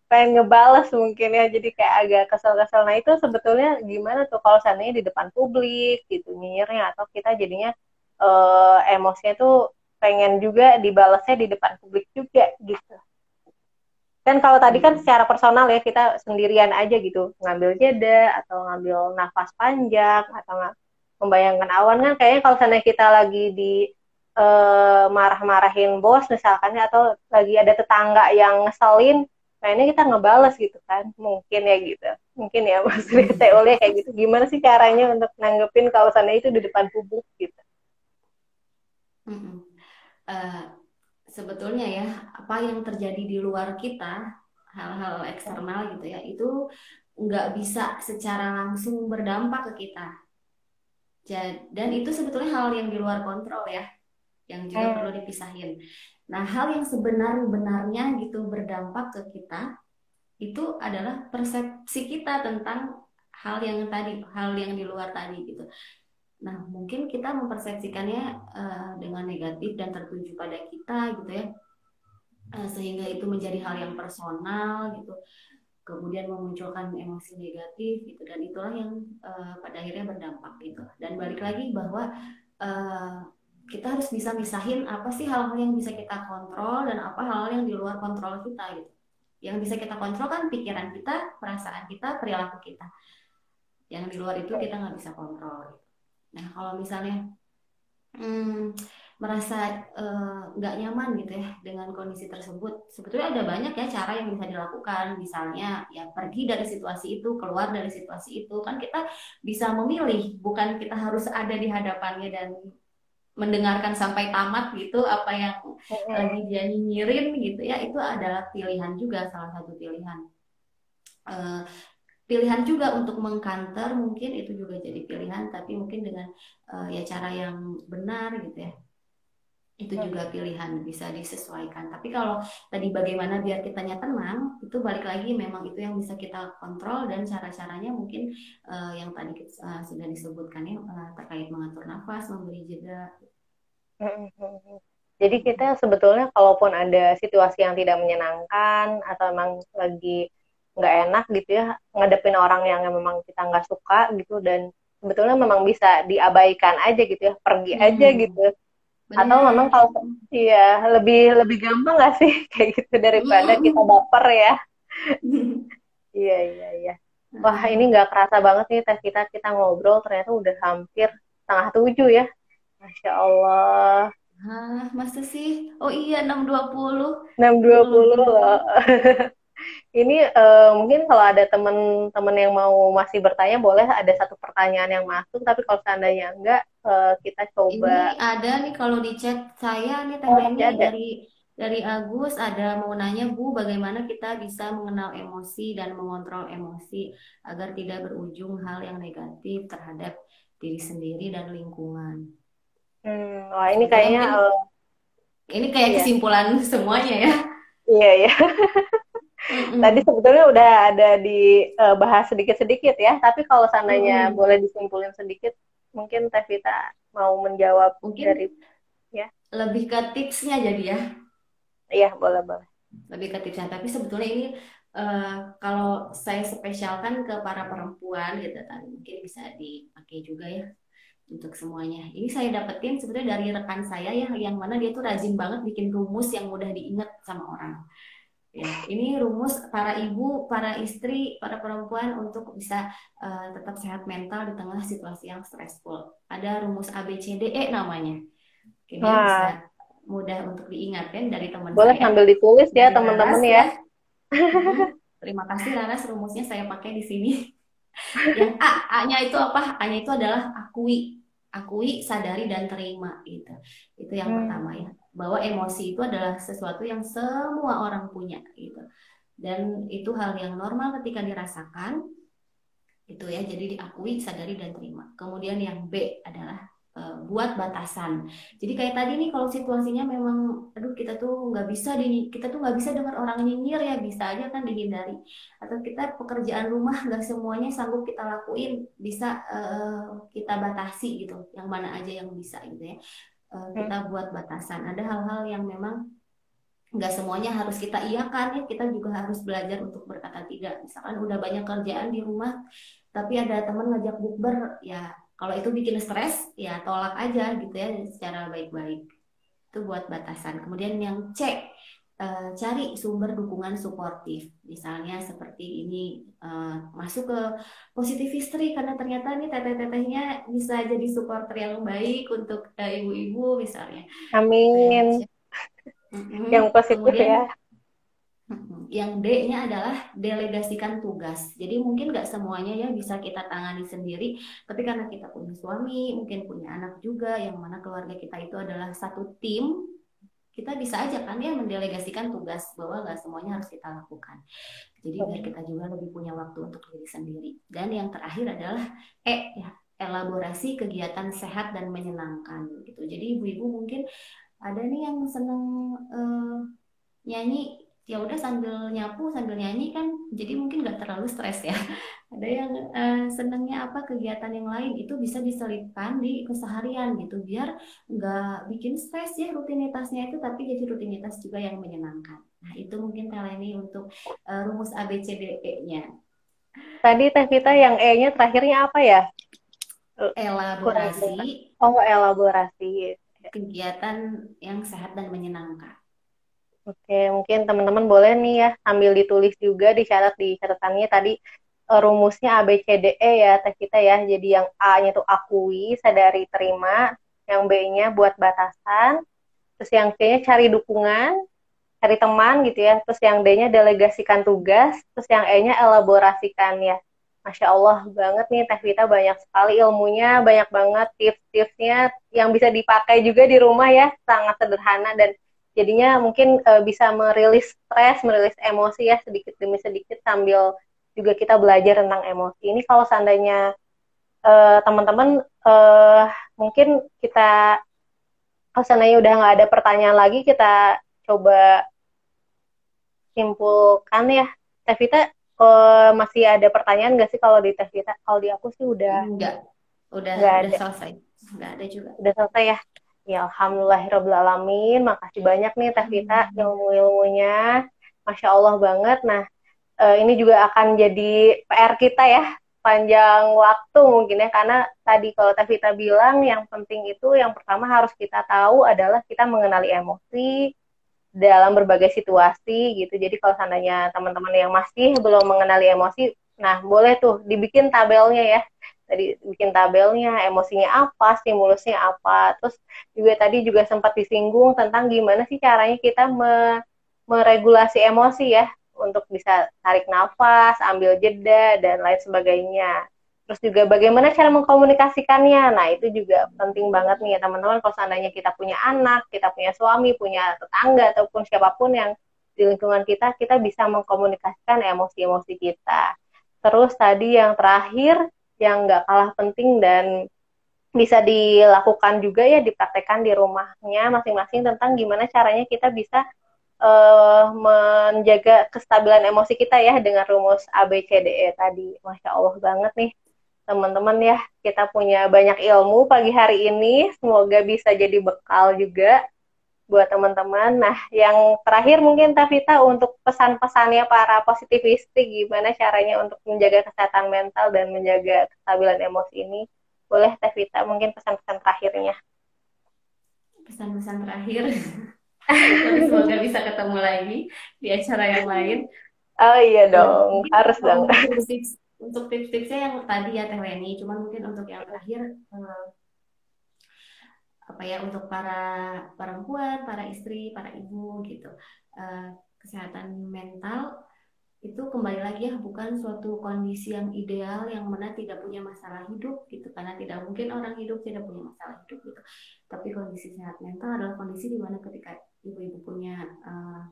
Pengen ngebales mungkin ya jadi kayak agak kesel-kesel. Nah itu sebetulnya gimana tuh kalau seandainya di depan publik gitu nyinyirnya atau kita jadinya uh, emosinya tuh pengen juga dibalasnya di depan publik juga gitu. Kan kalau tadi kan secara personal ya kita sendirian aja gitu. Ngambil jeda atau ngambil nafas panjang atau membayangkan awan kan kayaknya kalau sana kita lagi di uh, marah-marahin bos misalkan ya, atau lagi ada tetangga yang ngeselin nah ini kita ngebales gitu kan. Mungkin ya gitu. Mungkin ya mas oleh kayak gitu. Gimana sih caranya untuk nanggepin kalau sana itu di depan publik gitu? Uh, sebetulnya ya apa yang terjadi di luar kita hal-hal eksternal gitu ya itu nggak bisa secara langsung berdampak ke kita dan itu sebetulnya hal yang di luar kontrol ya, yang juga hmm. perlu dipisahin. Nah, hal yang sebenar-benarnya gitu berdampak ke kita itu adalah persepsi kita tentang hal yang tadi, hal yang di luar tadi gitu. Nah, mungkin kita mempersepsikannya uh, dengan negatif dan tertuju pada kita gitu ya. Uh, sehingga itu menjadi hal yang personal gitu kemudian memunculkan emosi negatif gitu dan itulah yang uh, pada akhirnya berdampak gitu. Dan balik lagi bahwa uh, kita harus bisa misahin apa sih hal-hal yang bisa kita kontrol dan apa hal-hal yang di luar kontrol kita gitu. Yang bisa kita kontrol kan pikiran kita perasaan kita perilaku kita. Yang di luar itu kita nggak bisa kontrol gitu. nah kalau misalnya hmm, merasa eh, nggak uh, nyaman gitu ya dengan kondisi tersebut. Sebetulnya ada banyak ya cara yang bisa dilakukan. Misalnya ya pergi dari situasi itu, keluar dari situasi itu. Kan kita bisa memilih, bukan kita harus ada di hadapannya dan mendengarkan sampai tamat gitu apa yang lagi dia nyinyirin gitu ya itu adalah pilihan juga salah satu pilihan uh, pilihan juga untuk mengkanter mungkin itu juga jadi pilihan tapi mungkin dengan uh, ya cara yang benar gitu ya itu juga pilihan bisa disesuaikan. Tapi kalau tadi bagaimana biar kitanya tenang itu balik lagi memang itu yang bisa kita kontrol dan cara-caranya mungkin uh, yang tadi uh, sudah disebutkan ya uh, terkait mengatur nafas memberi jeda. Jadi kita sebetulnya kalaupun ada situasi yang tidak menyenangkan atau memang lagi nggak enak gitu ya ngadepin orang yang memang kita nggak suka gitu dan sebetulnya memang bisa diabaikan aja gitu ya pergi hmm. aja gitu Bener. atau memang kalau iya lebih lebih gampang gak sih kayak gitu daripada mm. kita baper ya iya iya iya wah ini nggak kerasa banget nih tes kita kita ngobrol ternyata udah hampir setengah tujuh ya masya Allah Hah, masa sih? Oh iya, 6.20. 6.20 loh. Ini uh, mungkin kalau ada teman-teman yang mau masih bertanya boleh ada satu pertanyaan yang masuk tapi kalau seandainya enggak uh, kita coba. Ini ada nih kalau di chat saya nih oh, dari dari Agus ada mau nanya Bu bagaimana kita bisa mengenal emosi dan mengontrol emosi agar tidak berujung hal yang negatif terhadap diri sendiri dan lingkungan. Hmm, wah ini kayaknya uh, ini kayak iya. kesimpulan semuanya ya. Iya ya. Mm-hmm. Tadi sebetulnya udah ada dibahas uh, sedikit-sedikit ya, tapi kalau seandainya mm. boleh disimpulin sedikit, mungkin Teh Vita mau menjawab mungkin dari ya. Lebih ke tipsnya jadi ya. Iya, boleh boleh. Lebih ke tipsnya, tapi sebetulnya ini uh, kalau saya spesialkan ke para perempuan gitu tadi mungkin bisa dipakai juga ya untuk semuanya. Ini saya dapetin sebetulnya dari rekan saya ya, yang mana dia tuh rajin banget bikin rumus yang mudah diingat sama orang. Ya, ini rumus para ibu, para istri, para perempuan untuk bisa uh, tetap sehat mental di tengah situasi yang stressful. Ada rumus ABCDE namanya. Ini bisa mudah untuk diingat kan dari teman Boleh sambil ditulis ya teman-teman ya. Terima kasih Laras, rumusnya saya pakai di sini. yang A, A-nya itu apa? A-nya itu adalah akui, akui, sadari dan terima gitu. Itu yang hmm. pertama ya bahwa emosi itu adalah sesuatu yang semua orang punya gitu. Dan itu hal yang normal ketika dirasakan itu ya. Jadi diakui sadari dan terima. Kemudian yang B adalah uh, buat batasan. Jadi kayak tadi nih kalau situasinya memang aduh kita tuh nggak bisa di kita tuh nggak bisa dengar orang nyinyir ya. Bisa aja kan dihindari. Atau kita pekerjaan rumah nggak semuanya sanggup kita lakuin. Bisa uh, kita batasi gitu. Yang mana aja yang bisa gitu ya uh, kita buat batasan. Ada hal-hal yang memang nggak semuanya harus kita iakan ya. Kita juga harus belajar untuk berkata tidak. Misalkan udah banyak kerjaan di rumah, tapi ada teman ngajak bukber, ya kalau itu bikin stres, ya tolak aja gitu ya secara baik-baik. Itu buat batasan. Kemudian yang C, uh, cari sumber dukungan suportif. Misalnya seperti ini uh, masuk ke positif history karena ternyata nih teteh-tetehnya bisa jadi supporter yang baik untuk eh, ibu-ibu misalnya. Amin. Mm-hmm. Yang positif Kemudian, ya. Yang D-nya adalah delegasikan tugas. Jadi mungkin nggak semuanya ya bisa kita tangani sendiri, tapi karena kita punya suami, mungkin punya anak juga, yang mana keluarga kita itu adalah satu tim kita bisa aja kan ya mendelegasikan tugas bahwa nggak semuanya harus kita lakukan. Jadi biar kita juga lebih punya waktu untuk diri sendiri. Dan yang terakhir adalah E ya, elaborasi kegiatan sehat dan menyenangkan gitu. Jadi ibu-ibu mungkin ada nih yang seneng uh, nyanyi ya udah sambil nyapu sambil nyanyi kan jadi mungkin nggak terlalu stres ya ada yang uh, senengnya apa kegiatan yang lain itu bisa diselipkan di keseharian gitu biar nggak bikin stres ya rutinitasnya itu tapi jadi rutinitas juga yang menyenangkan. Nah itu mungkin ini untuk uh, rumus ABCDE-nya tadi Teh Vita yang E-nya terakhirnya apa ya? Elaborasi. Oh elaborasi. Kegiatan yang sehat dan menyenangkan. Oke, mungkin teman-teman boleh nih ya sambil ditulis juga dicatat di catatannya tadi rumusnya A B C D E ya teh kita ya. Jadi yang A-nya itu akui, sadari, terima. yang B-nya buat batasan, terus yang C-nya cari dukungan, cari teman gitu ya, terus yang D-nya delegasikan tugas, terus yang E-nya elaborasikan ya. Masya Allah banget nih Teh Vita banyak sekali ilmunya, banyak banget tips-tipsnya yang bisa dipakai juga di rumah ya, sangat sederhana dan jadinya mungkin uh, bisa merilis stres, merilis emosi ya sedikit demi sedikit sambil juga kita belajar tentang emosi. Ini kalau seandainya uh, teman-teman uh, mungkin kita kalau seandainya udah nggak ada pertanyaan lagi kita coba simpulkan ya. Teh uh, masih ada pertanyaan nggak sih kalau di tes kita? Kalau di aku sih udah enggak. Udah enggak udah ada. selesai. Enggak ada juga. Udah selesai ya. Ya alhamdulillahirobbilalamin. Makasih banyak nih Teh Vita hmm. ilmu-ilmunya. Masya Allah banget. Nah, uh, ini juga akan jadi PR kita ya panjang waktu mungkin ya karena tadi kalau Teh Vita bilang yang penting itu yang pertama harus kita tahu adalah kita mengenali emosi, dalam berbagai situasi gitu. Jadi kalau seandainya teman-teman yang masih belum mengenali emosi, nah boleh tuh dibikin tabelnya ya. Tadi bikin tabelnya, emosinya apa, stimulusnya apa. Terus juga tadi juga sempat disinggung tentang gimana sih caranya kita me meregulasi emosi ya untuk bisa tarik nafas, ambil jeda dan lain sebagainya. Terus juga bagaimana cara mengkomunikasikannya. Nah, itu juga penting banget nih ya teman-teman kalau seandainya kita punya anak, kita punya suami, punya tetangga ataupun siapa pun yang di lingkungan kita, kita bisa mengkomunikasikan emosi-emosi kita. Terus tadi yang terakhir yang nggak kalah penting dan bisa dilakukan juga ya dipraktekkan di rumahnya masing-masing tentang gimana caranya kita bisa uh, menjaga kestabilan emosi kita ya dengan rumus ABCDE tadi. Masya Allah banget nih teman-teman ya. Kita punya banyak ilmu pagi hari ini. Semoga bisa jadi bekal juga buat teman-teman. Nah yang terakhir mungkin Tavita untuk pesan-pesannya para positivistik gimana caranya untuk menjaga kesehatan mental dan menjaga kestabilan emosi ini? Boleh Tavita mungkin pesan-pesan terakhirnya. Pesan-pesan terakhir semoga bisa ketemu lagi di acara yang lain. Oh iya dong. harus dong. untuk tips-tipsnya yang tadi ya Teh Leni, cuman mungkin untuk yang terakhir eh, apa ya untuk para perempuan, para istri, para ibu gitu. Eh, kesehatan mental itu kembali lagi ya bukan suatu kondisi yang ideal yang mana tidak punya masalah hidup gitu. Karena tidak mungkin orang hidup tidak punya masalah hidup gitu. Tapi kondisi sehat mental adalah kondisi di mana ketika ibu-ibu punya uh,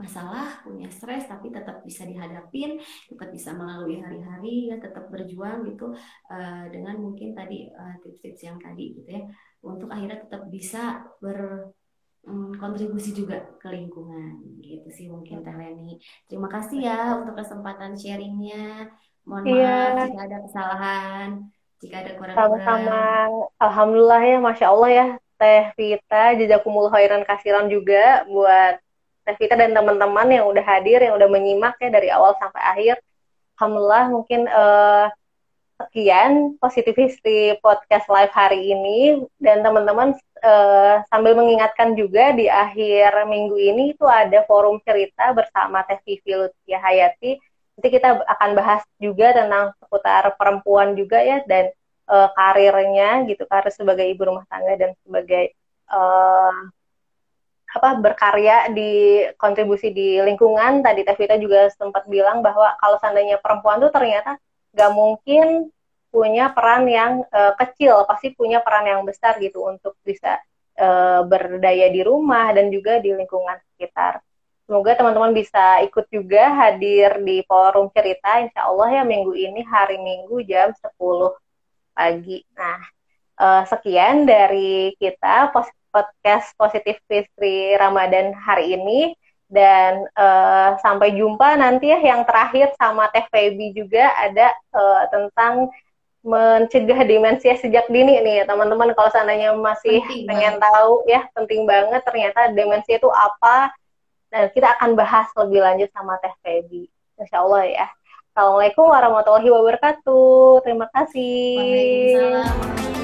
masalah, punya stres, tapi tetap bisa dihadapin, tetap bisa melalui hari-hari, ya tetap berjuang gitu uh, dengan mungkin tadi uh, tips-tips yang tadi gitu ya, untuk akhirnya tetap bisa berkontribusi um, juga ke lingkungan gitu sih mungkin Teh Leni. Terima kasih ya untuk kesempatan sharingnya. Mohon iya. maaf jika ada kesalahan, jika ada kurang-kurang. Sama-sama. Alhamdulillah ya, masya Allah ya. Teh Vita, jazakumullah khairan kasiran juga buat Tevita dan teman-teman yang udah hadir, yang udah menyimak ya dari awal sampai akhir. Alhamdulillah mungkin uh, sekian positivis di podcast live hari ini dan teman-teman uh, sambil mengingatkan juga di akhir minggu ini itu ada forum cerita bersama Teh Vivi Lutia Hayati. Nanti kita akan bahas juga tentang seputar perempuan juga ya dan uh, karirnya gitu karir sebagai ibu rumah tangga dan sebagai uh, apa berkarya di kontribusi di lingkungan. Tadi Tevita juga sempat bilang bahwa kalau seandainya perempuan tuh ternyata gak mungkin punya peran yang uh, kecil pasti punya peran yang besar gitu untuk bisa berdaya di rumah dan juga di lingkungan sekitar. Semoga teman-teman bisa ikut juga hadir di forum cerita. Insya Allah ya minggu ini hari minggu jam 10 pagi. Nah uh, sekian dari kita podcast Positif Fitri Ramadan hari ini. Dan uh, sampai jumpa nanti ya yang terakhir sama Teh Feby juga ada uh, tentang mencegah demensia sejak dini nih. Ya teman-teman kalau seandainya masih penting pengen banget. tahu ya penting banget ternyata demensia itu apa dan kita akan bahas lebih lanjut sama Teh Feby. Insya Allah ya Assalamualaikum warahmatullahi wabarakatuh. Terima kasih. Waalaikumsalam